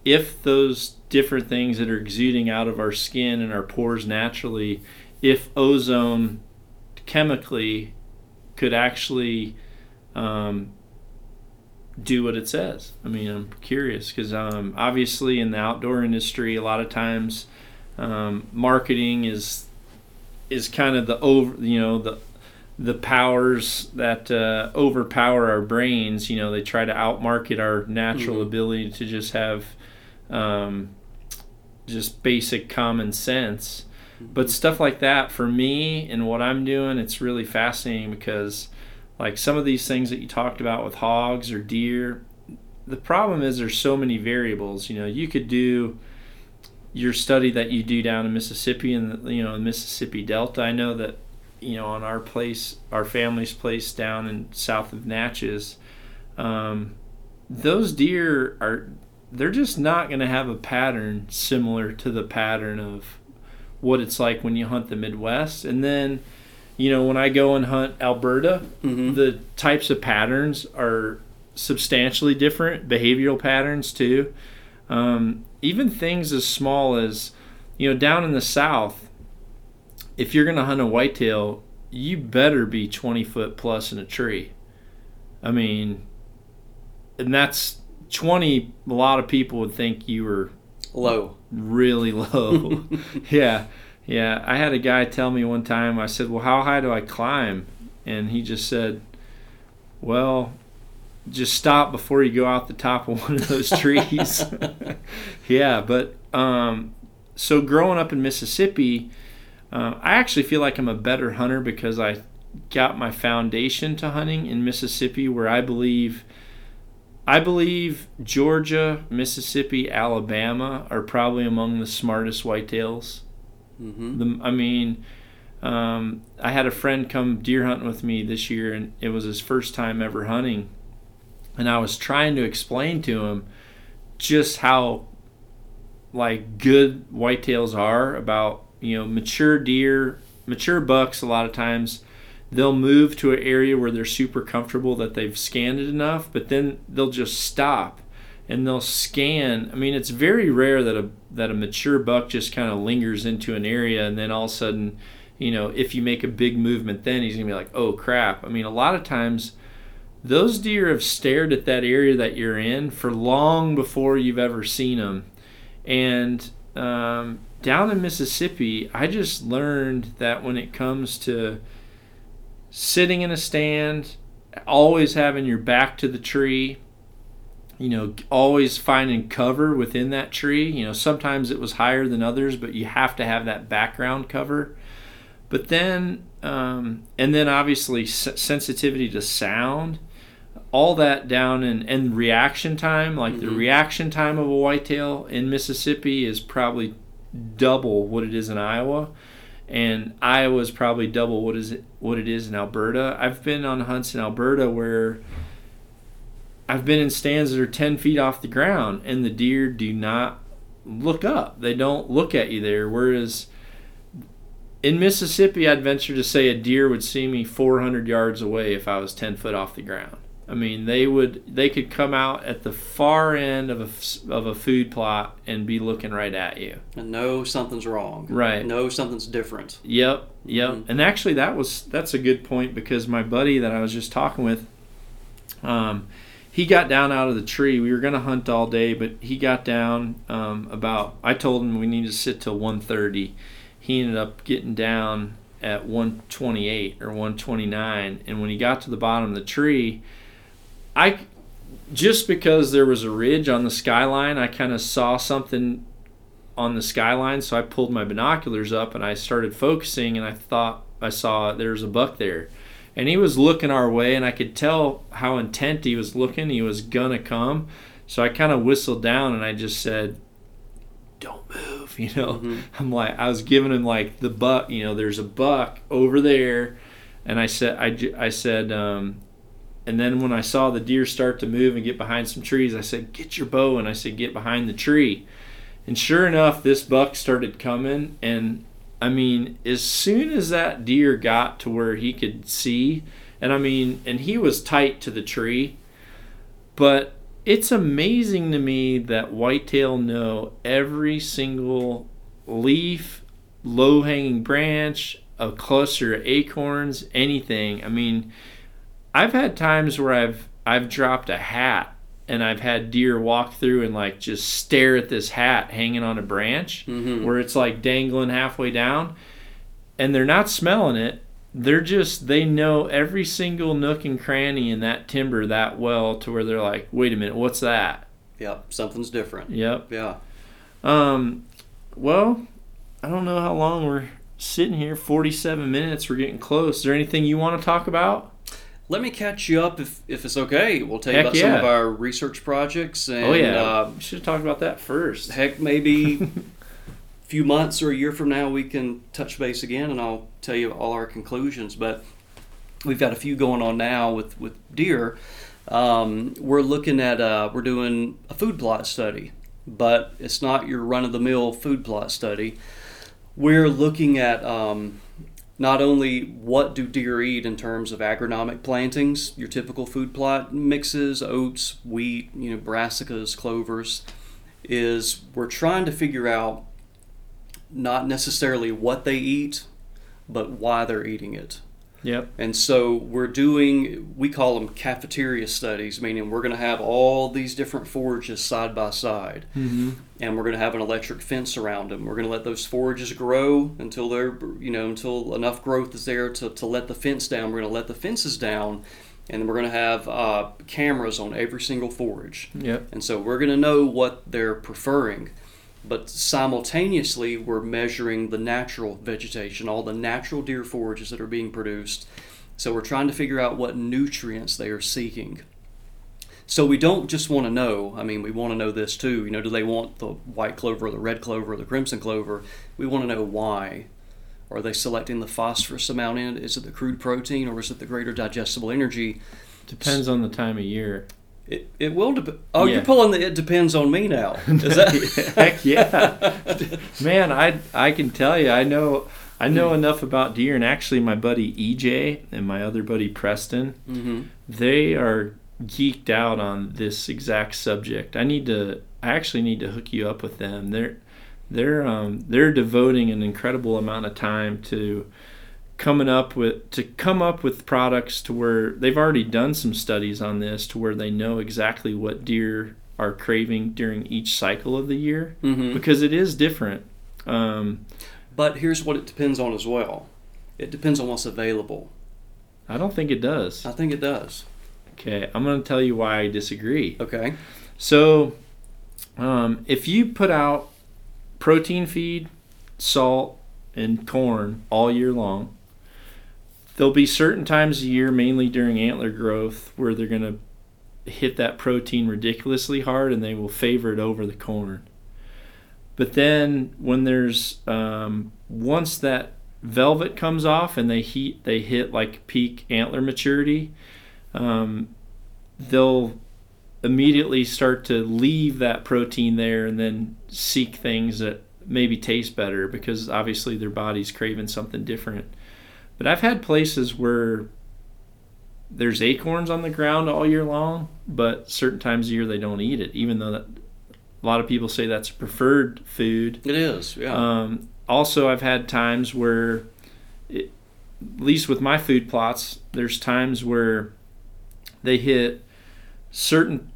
if those different things that are exuding out of our skin and our pores naturally, if ozone chemically could actually um, do what it says. I mean, I'm curious because um, obviously in the outdoor industry, a lot of times um, marketing is is kind of the over, you know, the the powers that uh, overpower our brains. You know, they try to outmarket our natural Mhm. ability to just have um, just basic common sense. But stuff like that for me and what I'm doing, it's really fascinating because, like some of these things that you talked about with hogs or deer, the problem is there's so many variables. You know, you could do your study that you do down in Mississippi and you know the Mississippi Delta. I know that you know on our place, our family's place down in south of Natchez, um, those deer are they're just not going to have a pattern similar to the pattern of what it's like when you hunt the Midwest. And then, you know, when I go and hunt Alberta, Mhm. the types of patterns are substantially different, behavioral patterns too. Um, even things as small as, you know, down in the South, if you're going to hunt a whitetail, you better be 20 foot plus in a tree. I mean, and that's 20, a lot of people would think you were Low. really low. yeah. Yeah. I had a guy tell me one time, I said, Well, how high do I climb? And he just said, Well, just stop before you go out the top of one of those trees. yeah. But um, so growing up in Mississippi, uh, I actually feel like I'm a better hunter because I got my foundation to hunting in Mississippi, where I believe. I believe Georgia, Mississippi, Alabama are probably among the smartest whitetails. hmm The, I mean, um, I had a friend come deer hunting with me this year, and it was his first time ever hunting. And I was trying to explain to him just how like good whitetails are about you know, mature deer, mature bucks, a lot of times they'll move to an area where they're super comfortable that they've scanned it enough, but then they'll just stop and they'll scan. I mean, it's very rare that a that a mature buck just kind of lingers into an area and then all of a sudden, you know, if you make a big movement, then he's gonna be like, oh crap. I mean, a lot of times those deer have stared at that area that you're in for long before you've ever seen them, and um, down in Mississippi, I just learned that when it comes to sitting in a stand, always having your back to the tree, you know, always finding cover within that tree. You know, sometimes it was higher than others, but you have to have that background cover. But then, um, and then obviously sensitivity to sound, all that down in and reaction time. Like mm-hmm. the reaction time of a whitetail in Mississippi is probably double what it is in Iowa, and Iowa's probably double what is it what it is in Alberta. I've been on hunts in Alberta where I've been in stands that are 10 feet off the ground and the deer do not look up. They don't look at you there. Whereas in Mississippi, I'd venture to say a deer would see me 400 yards away if I was 10 foot off the ground. I mean, they would they could come out at the far end of a of a food plot and be looking right at you. And know something's wrong. Right. Know something's different. Yep. Yep. Mm-hmm. And actually, that was that's a good point because my buddy that I was just talking with, um, he got down out of the tree. We were going to hunt all day, but he got down um, about. I told him we need to sit till 1.30. He ended up getting down at 128 or 129, and when he got to the bottom of the tree, I just because there was a ridge on the skyline, I kind of saw something on the skyline, so I pulled my binoculars up and I started focusing, and I thought I saw there's a buck there and he was looking our way, and I could tell how intent he was looking. He was gonna come, so I kind of whistled down and I just said, "Don't move," you know. Mm-hmm. I'm like, I was giving him like the buck, you know. There's a buck over there, and I said, I, I said, um, and then when I saw the deer start to move and get behind some trees, I said, "Get your bow," and I said, "Get behind the tree." And sure enough, this buck started coming, and I mean, as soon as that deer got to where he could see, and I mean, and he was tight to the tree, but it's amazing to me that whitetail know every single leaf, low hanging branch, a cluster of acorns, anything. I mean, I've had times where I've I've dropped a hat and I've had deer walk through and like just stare at this hat hanging on a branch mm-hmm. where it's like dangling halfway down and they're not smelling it. They're just they know every single nook and cranny in that timber that well to where they're like wait a minute what's that? Yep something's different. Yep. Yeah. Um well i don't know how long we're sitting here. 47 minutes we're getting close. Is there anything you want to talk about let me catch you up if, if it's okay. We'll tell you heck about yeah. some of our research projects. And, oh yeah, uh, we should have talked about that first. Heck, maybe a few months or a year from now we can touch base again, and I'll tell you all our conclusions. But we've got a few going on now with with deer. Um, we're looking at uh, we're doing a food plot study, but it's not your run of the mill food plot study. We're looking at um, not only what do deer eat in terms of agronomic plantings, your typical food plot mixes, oats, wheat, you know, brassicas, clovers, is we're trying to figure out not necessarily what they eat, but why they're eating it. Yep. And so we're doing, we call them cafeteria studies, meaning we're going to have all these different forages side by side. Mm-hmm. And we're going to have an electric fence around them. We're going to let those forages grow until they're, you know, until enough growth is there to, to let the fence down. We're going to let the fences down. And then we're going to have uh, cameras on every single forage. Yep. And so we're going to know what they're preferring but simultaneously we're measuring the natural vegetation, all the natural deer forages that are being produced. So we're trying to figure out what nutrients they are seeking. So we don't just want to know, I mean, we want to know this too. You know, do they want the white clover or the red clover or the crimson clover? We want to know why. Are they selecting the phosphorus amount in it? Is it the crude protein or is it the greater digestible energy? Depends on the time of year. It, it will dep Oh, Yeah. you're pulling the it depends on me now. Is that Heck yeah, man! I I can tell you, I know I know Hmm. enough about deer, and actually, my buddy EJ and my other buddy Preston, hmm they are geeked out on this exact subject. I need to. I actually need to hook you up with them. They're they're um, they're devoting an incredible amount of time to coming up with to come up with products to where they've already done some studies on this to where they know exactly what deer are craving during each cycle of the year hmm because it is different. Um, But here's what it depends on as well. It depends on what's available. I don't think it does. I think it does. Okay, I'm going to tell you why I disagree. Okay. So, um, if you put out protein feed, salt, and corn all year long, there'll be certain times a year, mainly during antler growth, where they're going to hit that protein ridiculously hard and they will favor it over the corn. But then when there's um, once that velvet comes off and they heat they hit like peak antler maturity, um, they'll immediately start to leave that protein there and then seek things that maybe taste better because obviously their body's craving something different. But I've had places where there's acorns on the ground all year long, but certain times of year they don't eat it, even though that, a lot of people say that's a preferred food. It is. Yeah. Um, also, I've had times where, it, at least with my food plots, there's times where they hit certain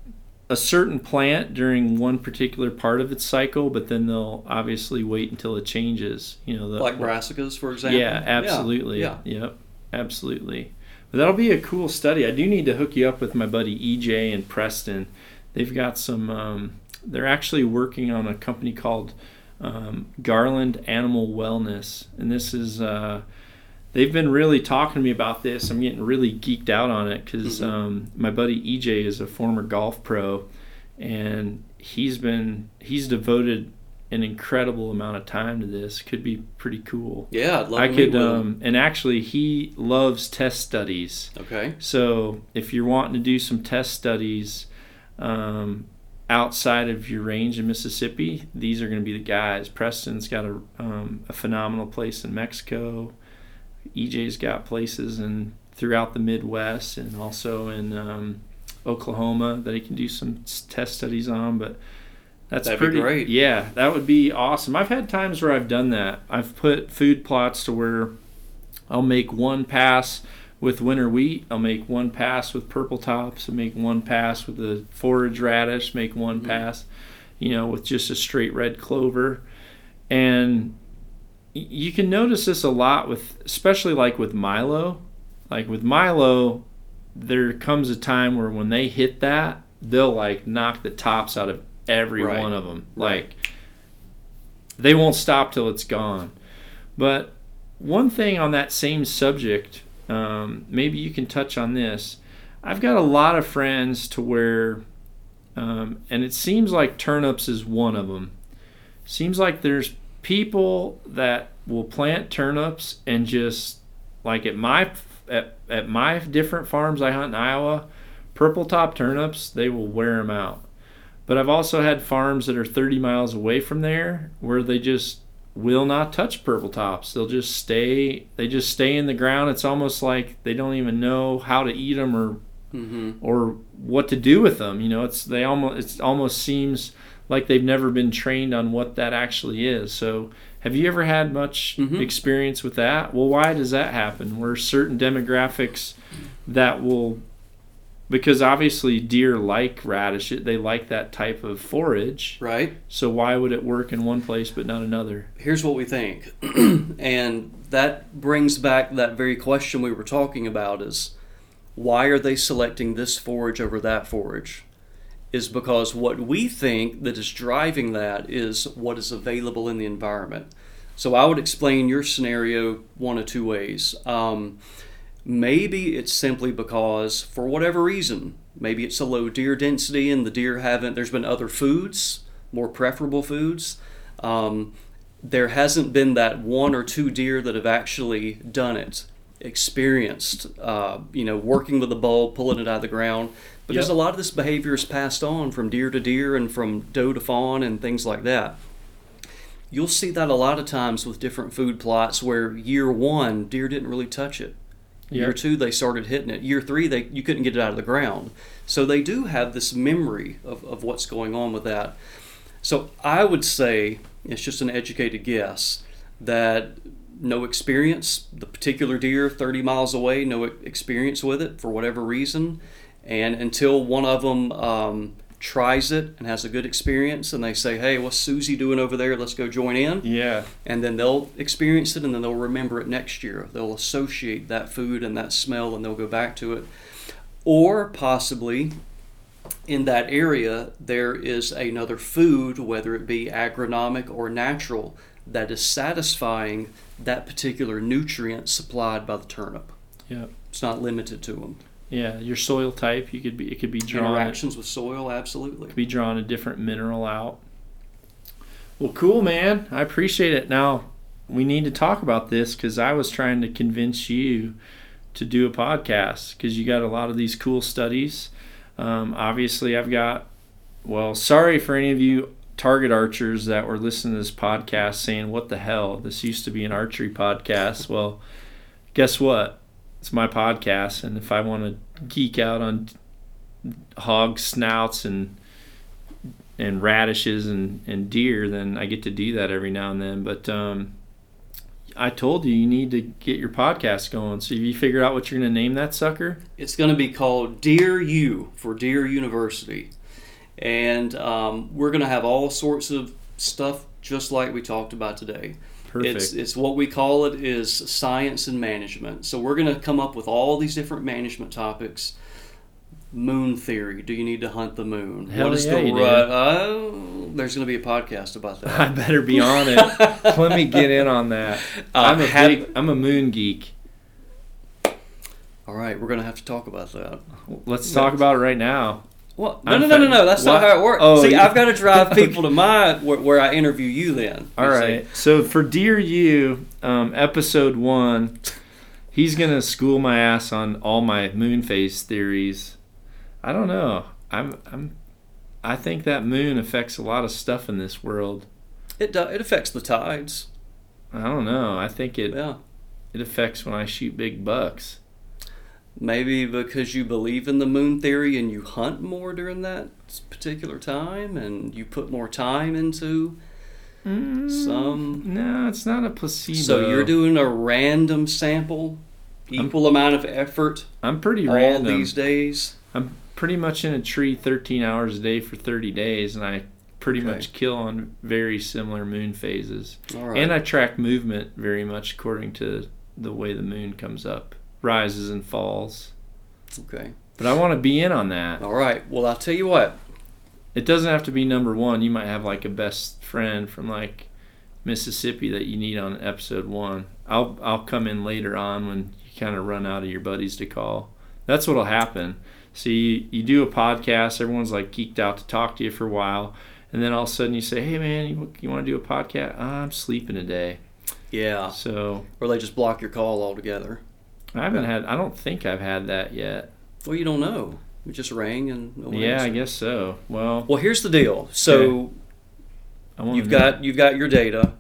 a certain plant during one particular part of its cycle, but then they'll obviously wait until it changes. You know, the, like brassicas, for example. yeah, absolutely. Yeah. Yep, absolutely. But that'll be a cool study. I do need to hook you up with my buddy EJ and Preston. They've got some. Um, they're actually working on a company called um, Garland Animal Wellness, and this is. Uh, they've been really talking to me about this. I'm getting really geeked out on it because Mhm. um, my buddy EJ is a former golf pro, and he's been he's devoted an incredible amount of time to this. Could be pretty cool. Yeah, I'd love I to could, um, and actually, he loves test studies. Okay. So if you're wanting to do some test studies um, outside of your range in Mississippi, these are going to be the guys. Preston's got a, um, a phenomenal place in Mexico. EJ's got places in throughout the Midwest and also in um, Oklahoma that he can do some test studies on. But that's That'd be pretty great. Yeah, that would be awesome. I've had times where I've done that. I've put food plots to where I'll make one pass with winter wheat. I'll make one pass with purple tops. I'll make one pass with the forage radish. Make one Mhm. pass, you know, with just a straight red clover. And you can notice this a lot with, especially like with Milo. Like with Milo, there comes a time where when they hit that, they'll like knock the tops out of every Right. one of them. Right. Like they won't stop till it's gone. But one thing on that same subject, um, maybe you can touch on this. I've got a lot of friends to where, um, and it seems like turnips is one of them. Seems like there's people that will plant turnips and just like at my at, at my different farms I hunt in Iowa, purple top turnips they will wear them out. But I've also had farms that are 30 miles away from there where they just will not touch purple tops. They'll just stay. They just stay in the ground. It's almost like they don't even know how to eat them or Mm-hmm. or what to do with them. You know, it's they almost it almost seems like they've never been trained on what that actually is. So, have you ever had much Mhm. experience with that? Well, why does that happen? Where certain demographics that will because obviously deer like radish, they like that type of forage. Right. So why would it work in one place but not another? Here's what we think, and that brings back that very question we were talking about: is why are they selecting this forage over that forage? Is because what we think that is driving that is what is available in the environment. So I would explain your scenario one of two ways. Um, maybe it's simply because, for whatever reason, maybe it's a low deer density and the deer haven't, there's been other foods, more preferable foods. Um, there hasn't been that one or two deer that have actually done it. experienced, uh, you know, working with a bulb, pulling it out of the ground. Because Yep. a lot of this behavior is passed on from deer to deer and from doe to fawn and things like that. You'll see that a lot of times with different food plots where year one, deer didn't really touch it. Year two, they started hitting it. Year three, they you couldn't get it out of the ground. So they do have this memory of, of what's going on with that. So I would say it's just an educated guess that no experience, the particular deer 30 miles away, no experience with it for whatever reason. And until one of them um, tries it and has a good experience and they say, hey, what's Susie doing over there? Let's go join in Yeah. and then they'll experience it and then they'll remember it next year. They'll associate that food and that smell and they'll go back to it. Or possibly in that area there is another food, whether it be agronomic or natural, that is satisfying that particular nutrient supplied by the turnip. Yep. It's not limited to them. Yeah. Your soil type, you could be it could be drawn Interactions with soil, absolutely. Could be drawing a different mineral out. Well, cool, man. I appreciate it. Now, we need to talk about this because I was trying to convince you to do a podcast because you got a lot of these cool studies. Um, obviously, I've got, well, sorry for any of you target archers that were listening to this podcast saying, what the hell? This used to be an archery podcast. Well, guess what? It's my podcast. And if I want to geek out on hog snouts and and radishes and, and deer, then I get to do that every now and then. But um, I told you you need to get your podcast going. So you figured out what you're going to name that sucker? It's going to be called Deer U for Deer University. And um, we're going to have all sorts of stuff just like we talked about today. Perfect. It's, it's what we call it is science and management. So we're going to come up with all these different management topics. Moon theory. Do you need to hunt the moon? Hell what is yeah, the you rut? Oh, there's going to be a podcast about that. I better be on it. Let me get in on that. Uh, I'm a do big, I'm a moon geek. All right, we're going to have to talk about that. Let's talk about it right now. What? No, I'm no, no, no, no. That's not how it works. Oh, See, you- I've got to drive people to my where, where I interview you. Then. All you see. So for Deer U, um, episode one, he's gonna school my ass on all my moon phase theories. I don't know. I'm I'm I think that moon affects a lot of stuff in this world. It does. it affects the tides. I don't know. I think it Yeah. it affects when I shoot big bucks. Maybe because you believe in the moon theory and you hunt more during that particular time, and you put more time into mm, some. No, it's not a placebo. So you're doing a random sample, equal amount of effort I'm pretty all random. these days. I'm pretty much in a tree 13 hours a day for 30 days, and I pretty Okay. much kill on very similar moon phases. Right. And I track movement very much according to the way the moon comes up, rises and falls. okay. But I want to be in on that. All right. Well, I'll tell you what. It doesn't have to be number one. You might have like a best friend from like Mississippi that you need on episode one. I'll I'll come in later on when you kind of run out of your buddies to call. That's what'll happen. So you, you do a podcast, everyone's like geeked out to talk to you for a while, and then all of a sudden you say, "Hey man, you, you want to do a podcast? "Ah, I'm sleeping today." Yeah. So Or they just block your call altogether. I haven't had. I don't think I've had that yet. Well, you don't know. It just rang and no yeah, I guess so. Well, Well, here's the deal. So I you've got you've got your data.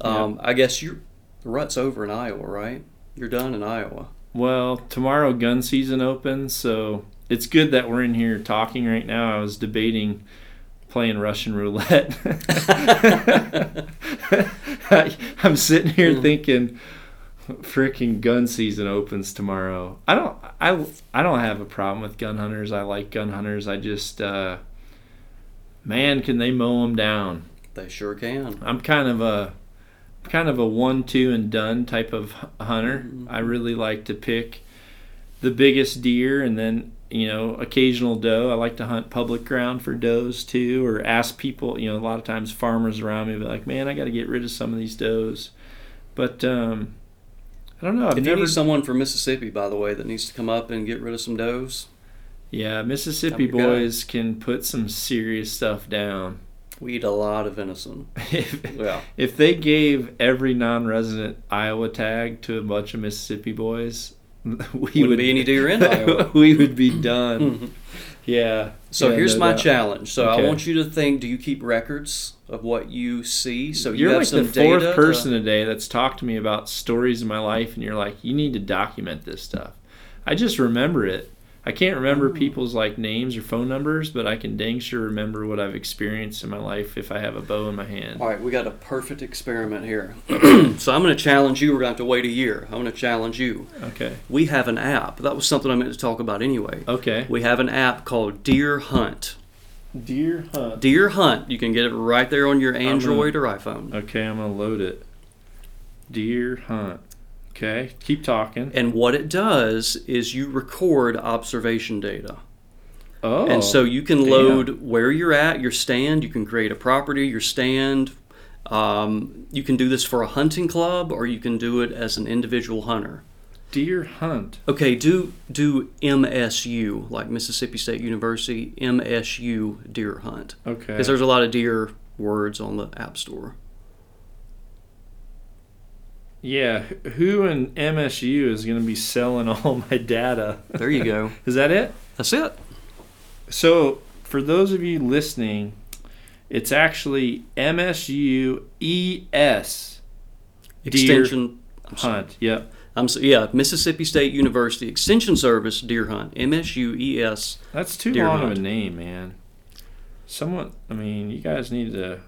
Um, I guess you the rut's over in Iowa, right? You're done in Iowa. Well, tomorrow gun season opens, so it's good that we're in here talking right now. I was debating playing Russian roulette. I, am sitting here Hmm. thinking, freaking gun season opens tomorrow. I don't, I, I don't have a problem with gun hunters. I like gun hunters. I just, uh, man, can they mow them down? They sure can. I'm kind of a kind of a one two and done type of hu- hunter. I really like to pick the biggest deer and then you know occasional doe. I like to hunt public ground for does too, or ask people. You know, a lot of times farmers around me be like, "Man, I got to get rid of some of these does," but um, I don't know. I've if you never. need someone from Mississippi, by the way, that needs to come up and get rid of some does, yeah, Mississippi I'm guy. boys can put some serious stuff down. We eat a lot of venison. if, Yeah. if they gave every non-resident Iowa tag to a bunch of Mississippi boys, we Wouldn't would be any deer in Iowa. we would be done. yeah. So Yeah, here's no my doubt. challenge. So Okay. I want you to think: Do you keep records of what you see? So you You're have like some the fourth data. to- person today that's talked to me about stories in my life, and you're like, you need to document this stuff. I just remember it. I can't remember people's like names or phone numbers, but I can dang sure remember what I've experienced in my life if I have a bow in my hand. All right, we got a perfect experiment here. so I'm going to challenge you. We're going to have to wait a year. I'm going to challenge you. Okay. We have an app. That was something I meant to talk about anyway. Okay. We have an app called Deer Hunt. Deer hunt. Deer Hunt. You can get it right there on your Android or iPhone. Okay, I'm gonna load it. Deer hunt. Okay, keep talking. And what it does is you record observation data. Oh. and so you can damn. load where you're at, your stand. You can create a property, your stand. Um, you can do this for a hunting club, or you can do it as an individual hunter. deer hunt. Okay, do do MSU like Mississippi State University MSU deer hunt Okay. because there's a lot of deer words on the App Store. Yeah, who in MSU is gonna be selling all my data? There you go. Is that it? That's it. So, for those of you listening, it's actually MSU ES Deer Extension. I'm. Hunt. Yep. I'm so, yeah, Mississippi State University Extension Service Deer Hunt MSUES. That's too Deer long Hunt. of a name, man. Someone, I mean, you guys need to.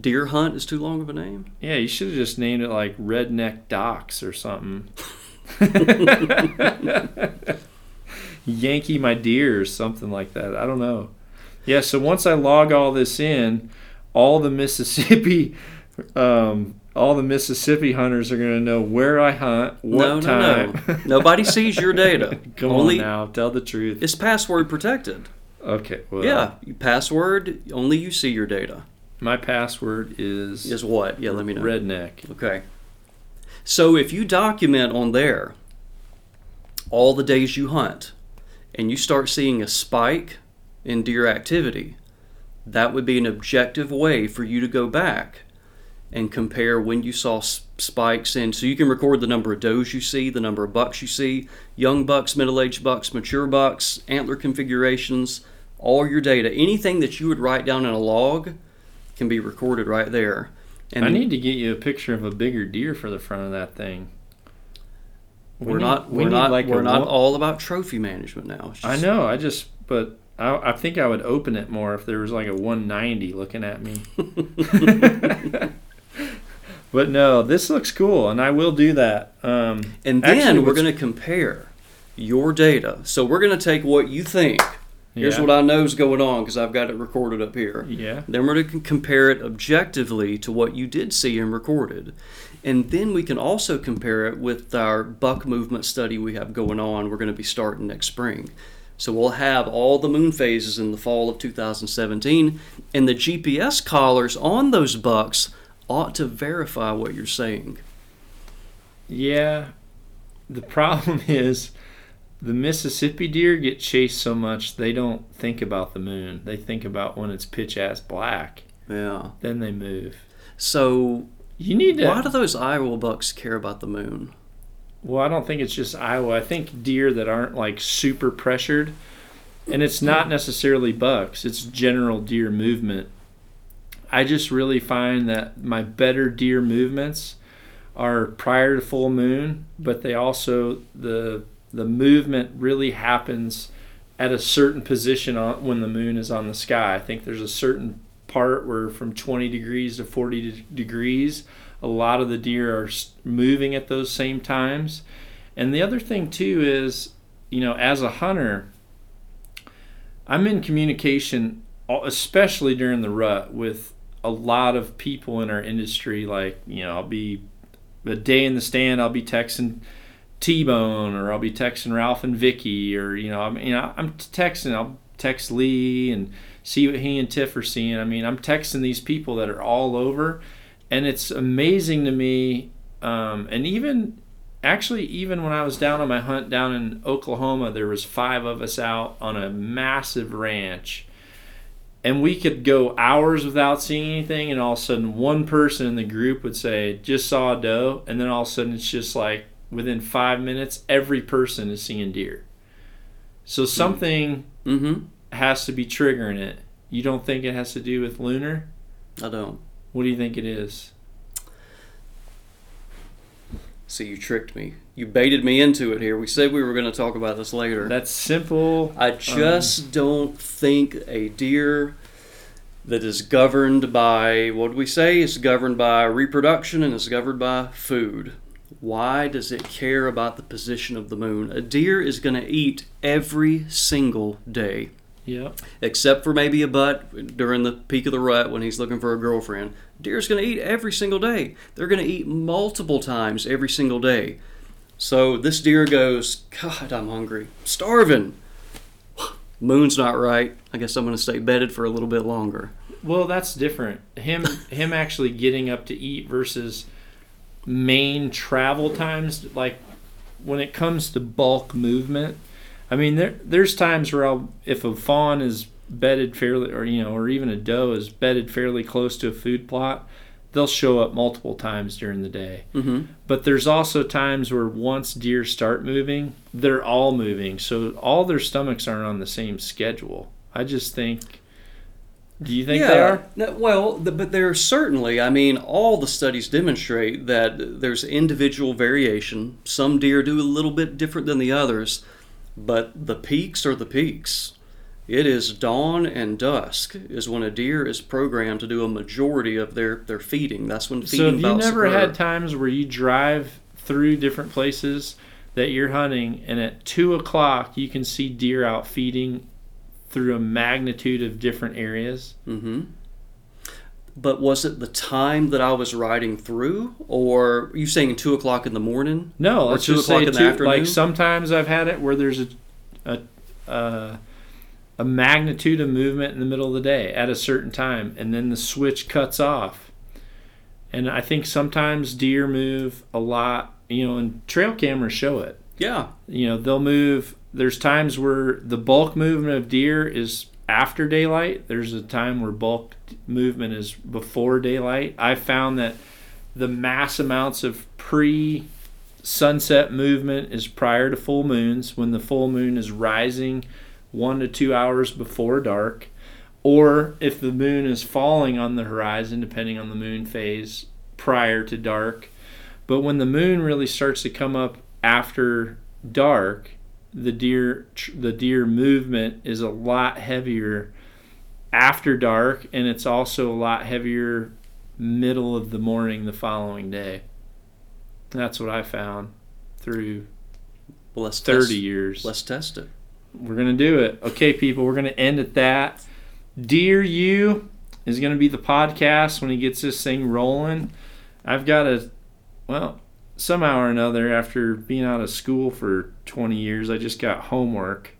Deer Hunt is too long of a name. Yeah, you should have just named it like Redneck Docks or something. Yankee my deer or something like that. I don't know. Yeah, so once I log all this in, all the Mississippi um, all the Mississippi hunters are going to know where I hunt, what no, no, time. no. Nobody sees your data. Come Only on now, tell the truth. it's password protected. Okay, well, yeah, password. Only you see your data. My password is, Is what? Yeah, let me know. redneck. Okay. So if you document on there all the days you hunt and you start seeing a spike in deer activity, that would be an objective way for you to go back and compare when you saw spikes in. So you can record the number of does you see, the number of bucks you see, young bucks, middle aged bucks, mature bucks, antler configurations, all your data. Anything that you would write down in a log can be recorded right there. And I need to get you a picture of a bigger deer for the front of that thing. We We're need- not. we We're need not. like we're not one- all about trophy management now. It's I know. I just, but I, I think I would open it more if there was like a 190 looking at me. but no, this looks cool, and I will do that. Um, And then Actually, we're going to compare your data. So we're going to take what you think. Here's yeah, what I know is going on because I've got it recorded up here. Yeah. Then we're going to compare it objectively to what you did see and recorded. And then we can also compare it with our buck movement study we have going on. We're going to be starting next spring. So we'll have all the moon phases in the fall of 2017, and the GPS collars on those bucks ought to verify what you're saying. Yeah. The problem is the Mississippi deer get chased so much they don't think about the moon. They think about when it's pitch ass black. Yeah. Then they move. So You need to. why do those Iowa bucks care about the moon? Well, I don't think it's just Iowa. I think deer that aren't like super pressured, and it's not necessarily bucks, it's general deer movement. I just really find that my better deer movements are prior to full moon, but they also the the movement really happens at a certain position on when the moon is on the sky. I think there's a certain part where from 20 degrees to 40 de- degrees a lot of the deer are moving at those same times. And the other thing too is, you know, as a hunter, I'm in communication, especially during the rut, with a lot of people in our industry. Like, you know, I'll be a day in the stand, I'll be texting T-Bone, or I'll be texting Ralph and Vicky, or you know, you know, I'm texting, I'll text Lee and see what he and Tiff are seeing. I mean, I'm texting these people that are all over, and it's amazing to me. Um, and even actually, even when I was down on my hunt down in Oklahoma, there was five of us out on a massive ranch, and we could go hours without seeing anything, and all of a sudden one person in the group would say, "Just saw a doe," and then all of a sudden it's just like within five minutes, every person is seeing deer. So something Mm-hmm. has to be triggering it. You don't think it has to do with lunar? I don't. What do you think it is? See, you tricked me. You baited me into it here. We said we were going to talk about this later. That's simple. I just don't think a deer that is governed by what do we say? It's governed by reproduction and it's governed by food. Why does it care about the position of the moon? A deer is going to eat every single day, Yep. except for maybe a butt during the peak of the rut when he's looking for a girlfriend. Deer's going to eat every single day. They're going to eat multiple times every single day. So this deer goes, God, I'm hungry, starving. Moon's not right. I guess I'm going to stay bedded for a little bit longer. Well, that's different. Him him actually getting up to eat versus main travel times like when it comes to bulk movement. I mean there there's times where I'll if a fawn is bedded fairly or you know or even a doe is bedded fairly close to a food plot, they'll show up multiple times during the day. Mm-hmm. But there's also times where once deer start moving, they're all moving. So all their stomachs aren't on the same schedule. I just think. Do you think they are? No, well, the, but there are certainly, I mean, all the studies demonstrate that there's individual variation. Some deer do a little bit different than the others, but the peaks are the peaks. It is dawn and dusk is when a deer is programmed to do a majority of their, their feeding. That's when feeding. So feeding have you never occur. had times where you drive through different places that you're hunting, and at two o'clock you can see deer out feeding through a magnitude of different areas? hmm But was it the time that I was riding through, or are you saying two o'clock in the morning? No, Or let's two just o'clock say in the two, afternoon? like sometimes I've had it where there's a a, a a magnitude of movement in the middle of the day at a certain time, and then the switch cuts off. And I think sometimes deer move a lot, you know, and trail cameras show it. Yeah. you know they'll move there's times where the bulk movement of deer is after daylight. There's a time where bulk movement is before daylight. I found that the mass amounts of pre sunset movement is prior to full moons when the full moon is rising one to two hours before dark or if the moon is falling on the horizon depending on the moon phase prior to dark. But when the moon really starts to come up after dark, the deer the deer movement is a lot heavier after dark, and it's also a lot heavier middle of the morning the following day. That's what I found through Well, let's 30 test, years. Let's test it. We're going to do it. Okay, people, we're going to end at that. Deer U is going to be the podcast when he gets this thing rolling. I've got a, well, somehow or another, after being out of school for 20 years, I just got homework.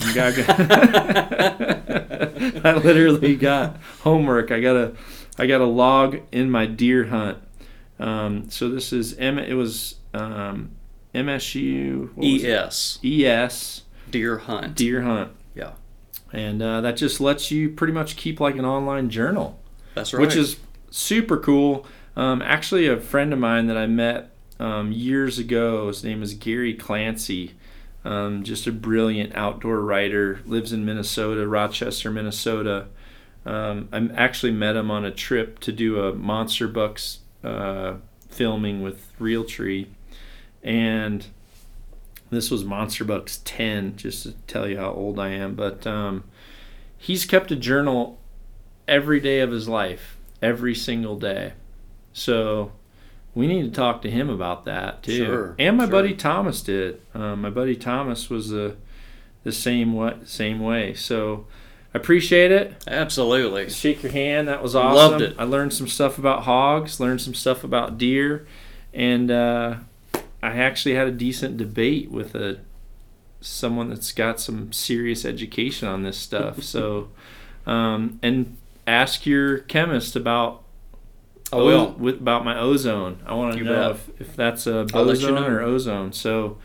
I got- I literally got homework. I got a, I got a log in my deer hunt. Um, so this is M. It was um, MSU what was it? ES, ES deer hunt. deer hunt. Yeah. And uh, that just lets you pretty much keep like an online journal, That's right. which is super cool. Um, actually, a friend of mine that I met um, years ago, his name is Gary Clancy. Um, just a brilliant outdoor writer, lives in Minnesota, Rochester, Minnesota. Um, I actually met him on a trip to do a Monster Bucks uh, filming with Realtree. And this was Monster Bucks 10, just to tell you how old I am. But um, he's kept a journal every day of his life, every single day. So we need to talk to him about that too. Sure, and my sure. buddy Thomas did. Um, my buddy Thomas was the the same way, same way. So I appreciate it. Absolutely. Shake your hand. That was awesome. Loved it. I learned some stuff about hogs, learned some stuff about deer, and uh, I actually had a decent debate with a someone that's got some serious education on this stuff. so, um, and ask your chemist about I will. With, about my ozone. I want to know if, if that's a bozone you know. or ozone. So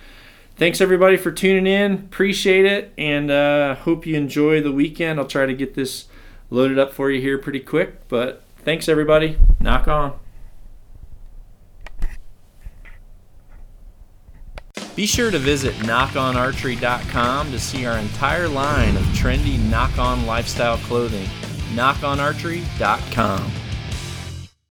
thanks everybody for tuning in. Appreciate it. And uh, hope you enjoy the weekend. I'll try to get this loaded up for you here pretty quick. But thanks everybody. Nock On. Be sure to visit nockonarchery.com to see our entire line of trendy Nock On lifestyle clothing. nockonarchery.com.